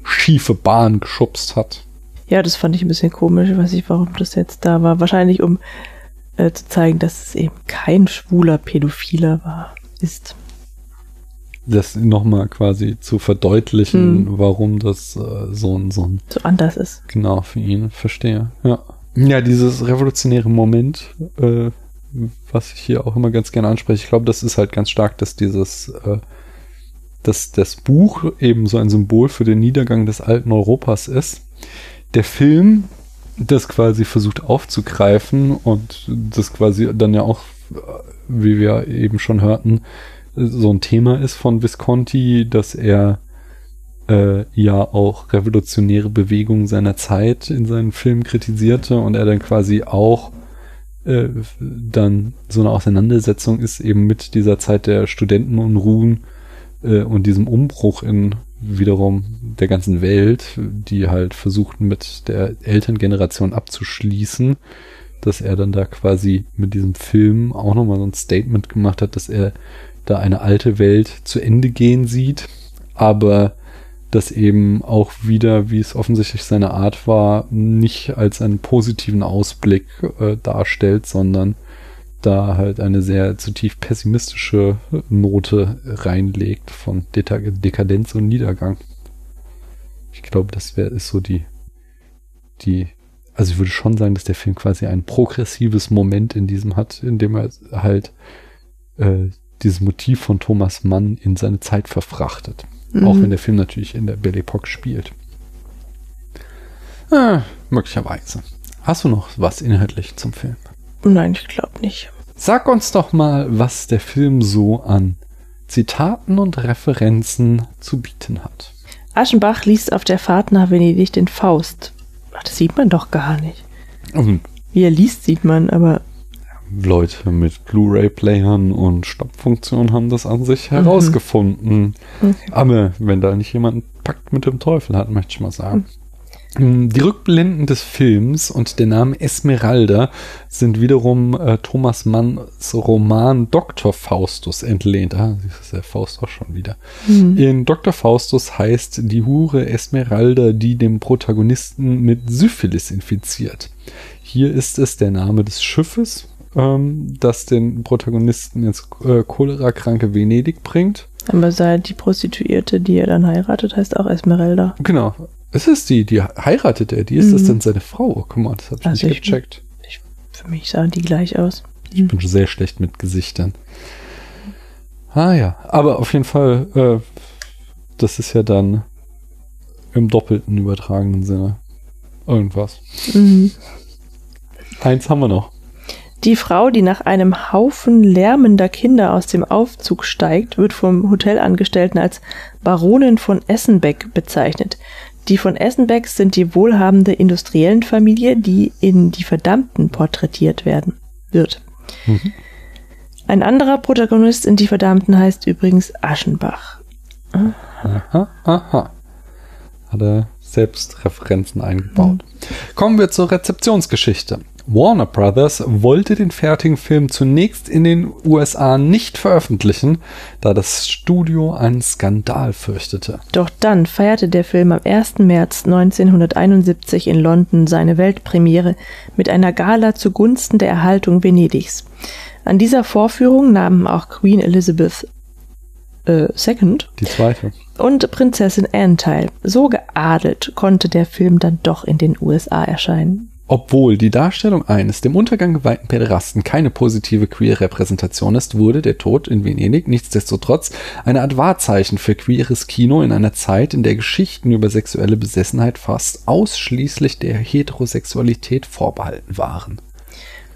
schiefe Bahn geschubst hat. Ja, das fand ich ein bisschen komisch. Ich weiß nicht, warum das jetzt da war. Wahrscheinlich, um äh, zu zeigen, dass es eben kein schwuler Pädophiler war, ist das nochmal quasi zu verdeutlichen, hm. warum das äh, so ein so ein so anders ist. Genau für ihn verstehe. Ja, ja, dieses revolutionäre Moment, äh, was ich hier auch immer ganz gerne anspreche. Ich glaube, das ist halt ganz stark, dass dieses äh, dass das Buch eben so ein Symbol für den Niedergang des alten Europas ist. Der Film das quasi versucht aufzugreifen und das quasi dann ja auch, wie wir eben schon hörten, so ein Thema ist von Visconti, dass er äh, ja auch revolutionäre Bewegungen seiner Zeit in seinen Filmen kritisierte und er dann quasi auch äh, dann so eine Auseinandersetzung ist eben mit dieser Zeit der Studentenunruhen äh, und diesem Umbruch in wiederum der ganzen Welt, die halt versuchten mit der Elterngeneration abzuschließen, dass er dann da quasi mit diesem Film auch nochmal so ein Statement gemacht hat, dass er da eine alte Welt zu Ende gehen sieht, aber das eben auch wieder, wie es offensichtlich seine Art war, nicht als einen positiven Ausblick äh, darstellt, sondern da halt eine sehr zutiefst pessimistische Note reinlegt von Dekadenz und Niedergang. Ich glaube, das wäre ist so die die also ich würde schon sagen, dass der Film quasi ein progressives Moment in diesem hat, in dem er halt äh, dieses Motiv von Thomas Mann in seine Zeit verfrachtet. Mhm. Auch wenn der Film natürlich in der Belle Epoque spielt. Äh, möglicherweise. Hast du noch was inhaltlich zum Film? Nein, ich glaube nicht. Sag uns doch mal, was der Film so an Zitaten und Referenzen zu bieten hat. Aschenbach liest auf der Fahrt nach Venedig den Faust. Ach, das sieht man doch gar nicht. Mhm. Wie er liest, sieht man, aber. Leute mit Blu-ray-Playern und Stoppfunktionen haben das an sich mhm. herausgefunden. Okay. Aber wenn da nicht jemand einen Pakt mit dem Teufel hat, möchte ich mal sagen. Mhm. Die Rückblenden des Films und der Name Esmeralda sind wiederum äh, Thomas Manns Roman Dr. Faustus entlehnt. Ah, das ist der Faust auch schon wieder. Mhm. In Dr. Faustus heißt die Hure Esmeralda, die dem Protagonisten mit Syphilis infiziert. Hier ist es der Name des Schiffes, ähm, das den Protagonisten ins äh, cholerakranke Venedig bringt. Aber sei die Prostituierte, die er dann heiratet, heißt auch Esmeralda. Genau. Es ist die, die heiratet er. Die ist mhm. das denn seine Frau? Guck mal, das habe ich also nicht ich, gecheckt. Ich, für mich sahen die gleich aus. Ich mhm. bin schon sehr schlecht mit Gesichtern. Ah ja, aber auf jeden Fall, äh, das ist ja dann im doppelten übertragenen Sinne irgendwas. Mhm. Eins haben wir noch. Die Frau, die nach einem Haufen lärmender Kinder aus dem Aufzug steigt, wird vom Hotelangestellten als Baronin von Essenbeck bezeichnet. Die von Essenbecks sind die wohlhabende Industriellenfamilie, die in Die Verdammten porträtiert werden wird. Mhm. Ein anderer Protagonist in Die Verdammten heißt übrigens Aschenbach. Aha, aha. Hat er selbst Referenzen eingebaut. Mhm. Kommen wir zur Rezeptionsgeschichte. Warner Brothers wollte den fertigen Film zunächst in den USA nicht veröffentlichen, da das Studio einen Skandal fürchtete. Doch dann feierte der Film am 1. März 1971 in London seine Weltpremiere mit einer Gala zugunsten der Erhaltung Venedigs. An dieser Vorführung nahmen auch Queen Elizabeth äh, II. Die zweite. Und Prinzessin Anne teil. So geadelt konnte der Film dann doch in den USA erscheinen. Obwohl die Darstellung eines dem Untergang geweihten Päderasten keine positive queer-Repräsentation ist, wurde der Tod in Venedig nichtsdestotrotz eine Art Wahrzeichen für queeres Kino in einer Zeit, in der Geschichten über sexuelle Besessenheit fast ausschließlich der Heterosexualität vorbehalten waren.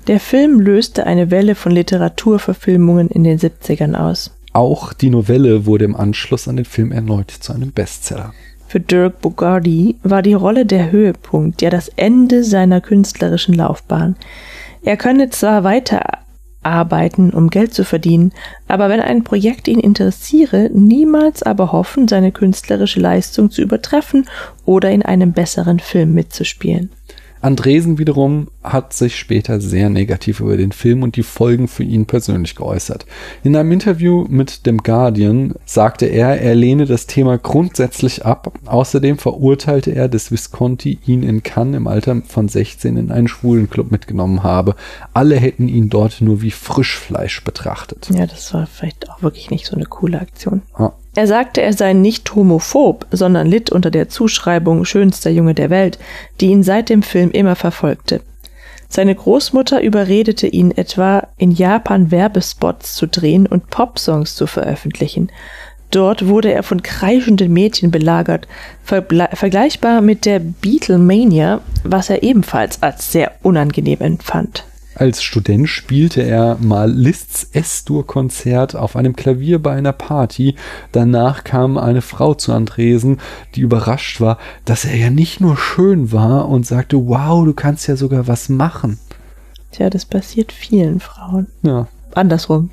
Der Film löste eine Welle von Literaturverfilmungen in den 70ern aus. Auch die Novelle wurde im Anschluss an den Film erneut zu einem Bestseller. Für Dirk Bogardi war die Rolle der Höhepunkt, ja das Ende seiner künstlerischen Laufbahn. Er könne zwar weiterarbeiten, um Geld zu verdienen, aber wenn ein Projekt ihn interessiere, niemals aber hoffen, seine künstlerische Leistung zu übertreffen oder in einem besseren Film mitzuspielen. Andresen wiederum hat sich später sehr negativ über den Film und die Folgen für ihn persönlich geäußert. In einem Interview mit dem Guardian sagte er, er lehne das Thema grundsätzlich ab. Außerdem verurteilte er, dass Visconti ihn in Cannes im Alter von 16 in einen Schwulenclub mitgenommen habe. Alle hätten ihn dort nur wie Frischfleisch betrachtet. Ja, das war vielleicht auch wirklich nicht so eine coole Aktion. Ah. Er sagte, er sei nicht homophob, sondern litt unter der Zuschreibung schönster Junge der Welt, die ihn seit dem Film immer verfolgte. Seine Großmutter überredete ihn etwa, in Japan Werbespots zu drehen und Popsongs zu veröffentlichen. Dort wurde er von kreischenden Mädchen belagert, vergleichbar mit der Beatlemania, was er ebenfalls als sehr unangenehm empfand. Als Student spielte er mal Liszt's S-Dur-Konzert auf einem Klavier bei einer Party. Danach kam eine Frau zu Andresen, die überrascht war, dass er ja nicht nur schön war und sagte, wow, du kannst ja sogar was machen. Tja, das passiert vielen Frauen. Ja. Andersrum.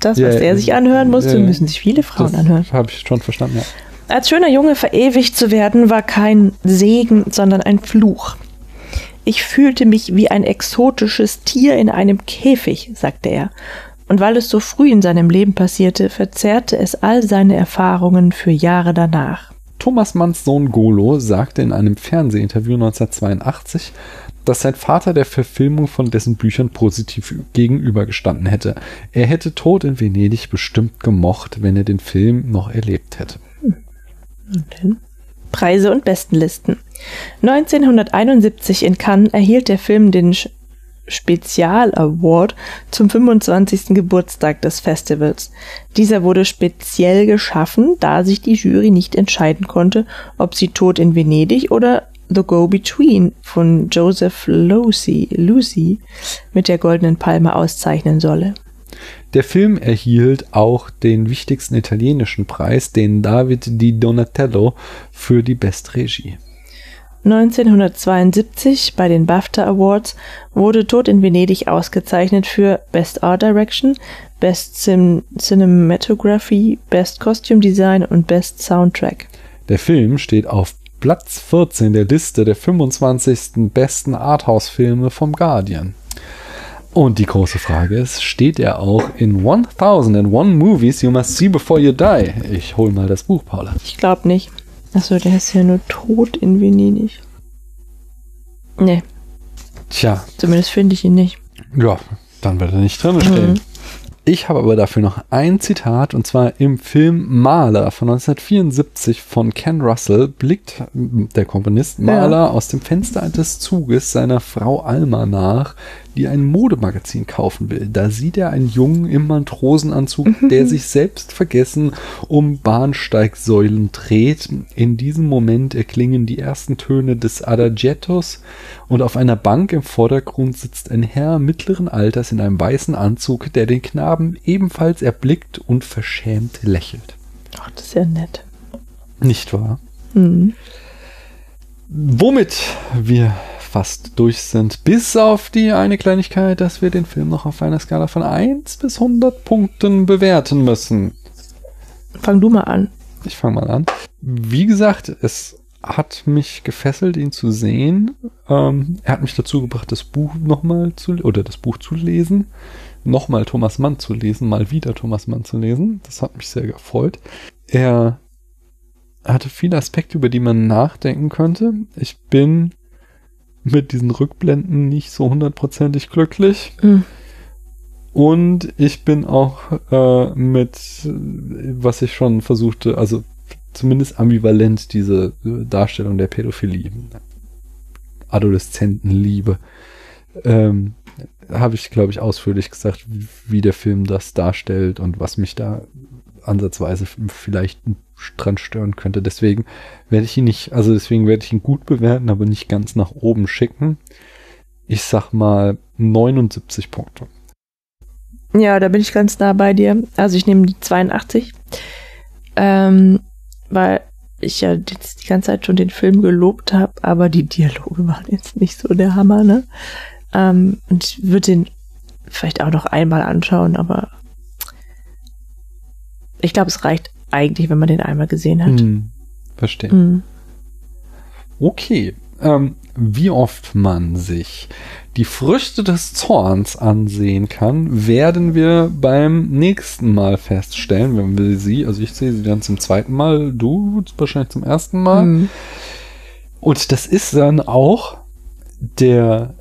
Das, was ja, er sich anhören musste, ja, müssen sich viele Frauen das anhören. Habe ich schon verstanden, ja. Als schöner Junge verewigt zu werden, war kein Segen, sondern ein Fluch. Ich fühlte mich wie ein exotisches Tier in einem Käfig, sagte er. Und weil es so früh in seinem Leben passierte, verzerrte es all seine Erfahrungen für Jahre danach. Thomas Manns Sohn Golo sagte in einem Fernsehinterview 1982, dass sein Vater der Verfilmung von dessen Büchern positiv gegenübergestanden hätte. Er hätte Tod in Venedig bestimmt gemocht, wenn er den Film noch erlebt hätte. Preise und Bestenlisten. 1971 in Cannes erhielt der Film den Spezial Award zum 25. Geburtstag des Festivals. Dieser wurde speziell geschaffen, da sich die Jury nicht entscheiden konnte, ob sie Tod in Venedig oder The Go-Between von Joseph Lucy, Lucy mit der Goldenen Palme auszeichnen solle. Der Film erhielt auch den wichtigsten italienischen Preis, den David di Donatello für die Bestregie. 1972 bei den BAFTA Awards wurde Tod in Venedig ausgezeichnet für Best Art Direction, Best Cin Cinematography, Best Costume Design und Best Soundtrack. Der Film steht auf Platz 14 der Liste der 25. besten Arthouse-Filme vom Guardian. Und die große Frage ist, steht er auch in 1001 Movies You Must See Before You Die? Ich hol mal das Buch, Paula. Ich glaube nicht. Achso, der ist ja nur tot in Venedig. Nee. Tja. Zumindest finde ich ihn nicht. Ja, dann wird er nicht drin stehen. Mhm. Ich habe aber dafür noch ein Zitat und zwar im Film Maler von 1974 von Ken Russell blickt der Komponist Maler ja. aus dem Fenster des Zuges seiner Frau Alma nach, die ein Modemagazin kaufen will. Da sieht er einen Jungen im Matrosenanzug, mhm. der sich selbst vergessen um Bahnsteigsäulen dreht. In diesem Moment erklingen die ersten Töne des Adagiettos und auf einer Bank im Vordergrund sitzt ein Herr mittleren Alters in einem weißen Anzug, der den Knaben ebenfalls erblickt und verschämt lächelt. Ach, das ist ja nett. Nicht wahr? Mhm. Womit wir fast durch sind. Bis auf die eine Kleinigkeit, dass wir den Film noch auf einer Skala von 1 bis 100 Punkten bewerten müssen. Fang du mal an. Ich fange mal an. Wie gesagt, es hat mich gefesselt, ihn zu sehen. Ähm, er hat mich dazu gebracht, das Buch nochmal zu, oder das Buch zu lesen. Nochmal Thomas Mann zu lesen, mal wieder Thomas Mann zu lesen. Das hat mich sehr gefreut. Er hatte viele Aspekte, über die man nachdenken könnte. Ich bin mit diesen Rückblenden nicht so hundertprozentig glücklich. Mhm. Und ich bin auch äh, mit, was ich schon versuchte, also zumindest ambivalent diese äh, Darstellung der Pädophilie, Adoleszentenliebe, ähm, habe ich, glaube ich, ausführlich gesagt, wie der Film das darstellt und was mich da ansatzweise vielleicht dran stören könnte. Deswegen werde ich ihn nicht, also deswegen werde ich ihn gut bewerten, aber nicht ganz nach oben schicken. Ich sag mal 79 Punkte. Ja, da bin ich ganz nah bei dir. Also ich nehme die 82. Ähm, weil ich ja jetzt die ganze Zeit schon den Film gelobt habe, aber die Dialoge waren jetzt nicht so der Hammer, ne? Ähm, und ich würde den vielleicht auch noch einmal anschauen, aber ich glaube, es reicht eigentlich, wenn man den einmal gesehen hat. Hm, verstehe. Hm. Okay. Ähm, wie oft man sich die Früchte des Zorns ansehen kann, werden wir beim nächsten Mal feststellen, wenn wir sie, also ich sehe sie dann zum zweiten Mal, du wahrscheinlich zum ersten Mal. Mhm. Und das ist dann auch der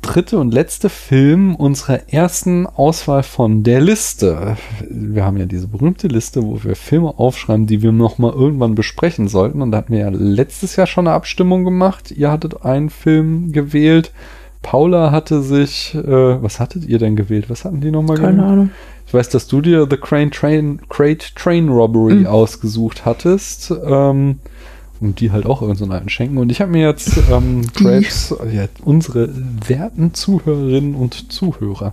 dritte und letzte Film unserer ersten Auswahl von der Liste. Wir haben ja diese berühmte Liste, wo wir Filme aufschreiben, die wir noch mal irgendwann besprechen sollten. Und da hatten wir ja letztes Jahr schon eine Abstimmung gemacht. Ihr hattet einen Film gewählt. Paula hatte sich, äh, was hattet ihr denn gewählt? Was hatten die nochmal gewählt? Keine Ahnung. Ich weiß, dass du dir The Crane Train, Crate Train Robbery mhm. ausgesucht hattest. Ähm, und die halt auch irgendeinen so alten schenken. Und ich habe mir jetzt ähm, Crabs, ja, unsere werten Zuhörerinnen und Zuhörer,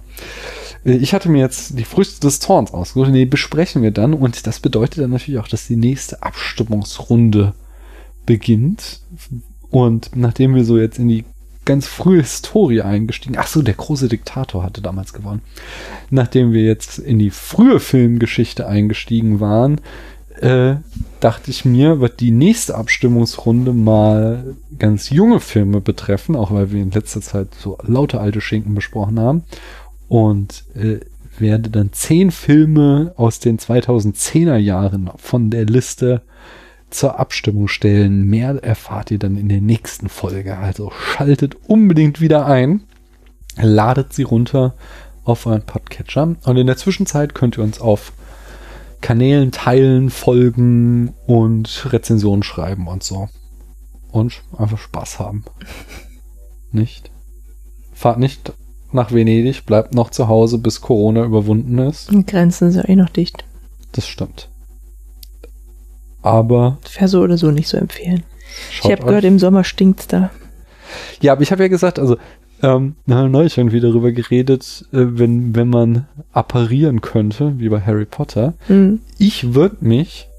äh, ich hatte mir jetzt die Früchte des Zorns ausgesucht die besprechen wir dann. Und das bedeutet dann natürlich auch, dass die nächste Abstimmungsrunde beginnt. Und nachdem wir so jetzt in die ganz frühe Historie eingestiegen. Ach so, der große Diktator hatte damals gewonnen. Nachdem wir jetzt in die frühe Filmgeschichte eingestiegen waren, äh, dachte ich mir, wird die nächste Abstimmungsrunde mal ganz junge Filme betreffen, auch weil wir in letzter Zeit so lauter alte Schinken besprochen haben. Und äh, werde dann zehn Filme aus den 2010er Jahren von der Liste zur Abstimmung stellen. Mehr erfahrt ihr dann in der nächsten Folge. Also schaltet unbedingt wieder ein, ladet sie runter auf euren Podcatcher und in der Zwischenzeit könnt ihr uns auf Kanälen teilen, folgen und Rezensionen schreiben und so. Und einfach Spaß haben. Nicht? Fahrt nicht nach Venedig, bleibt noch zu Hause, bis Corona überwunden ist. Die Grenzen sind ja eh noch dicht. Das stimmt. Aber Wäre so oder so nicht so empfehlen. ich habe gehört, im Sommer stinkt's da. Ja, aber ich habe ja gesagt, also ähm, wir haben neulich irgendwie darüber geredet, äh, wenn, wenn man apparieren könnte, wie bei Harry Potter. Hm. Ich würde mich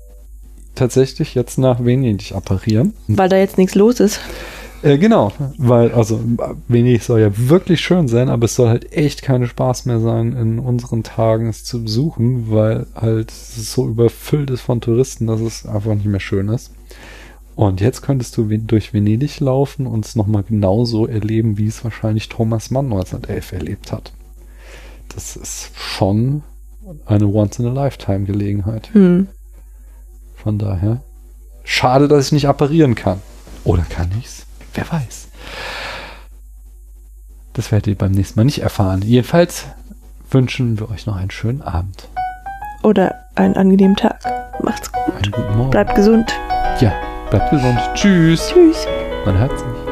tatsächlich jetzt nach Venedig apparieren. Weil da jetzt nichts los ist. Äh, genau, weil, also Venedig soll ja wirklich schön sein, aber es soll halt echt keine Spaß mehr sein, in unseren Tagen es zu besuchen, weil halt es so überfüllt ist von Touristen, dass es einfach nicht mehr schön ist. Und jetzt könntest du durch Venedig laufen und es nochmal genauso erleben, wie es wahrscheinlich Thomas Mann 1911 erlebt hat. Das ist schon eine Once-in-a-Lifetime-Gelegenheit. Hm. Von daher. Schade, dass ich nicht apparieren kann. Oder kann ich's? Wer weiß. Das werdet ihr beim nächsten Mal nicht erfahren. Jedenfalls wünschen wir euch noch einen schönen Abend. Oder einen angenehmen Tag. Macht's gut. Einen guten Morgen. Bleibt gesund. ja, bleibt gesund. Tschüss. Tschüss. Man hört sich.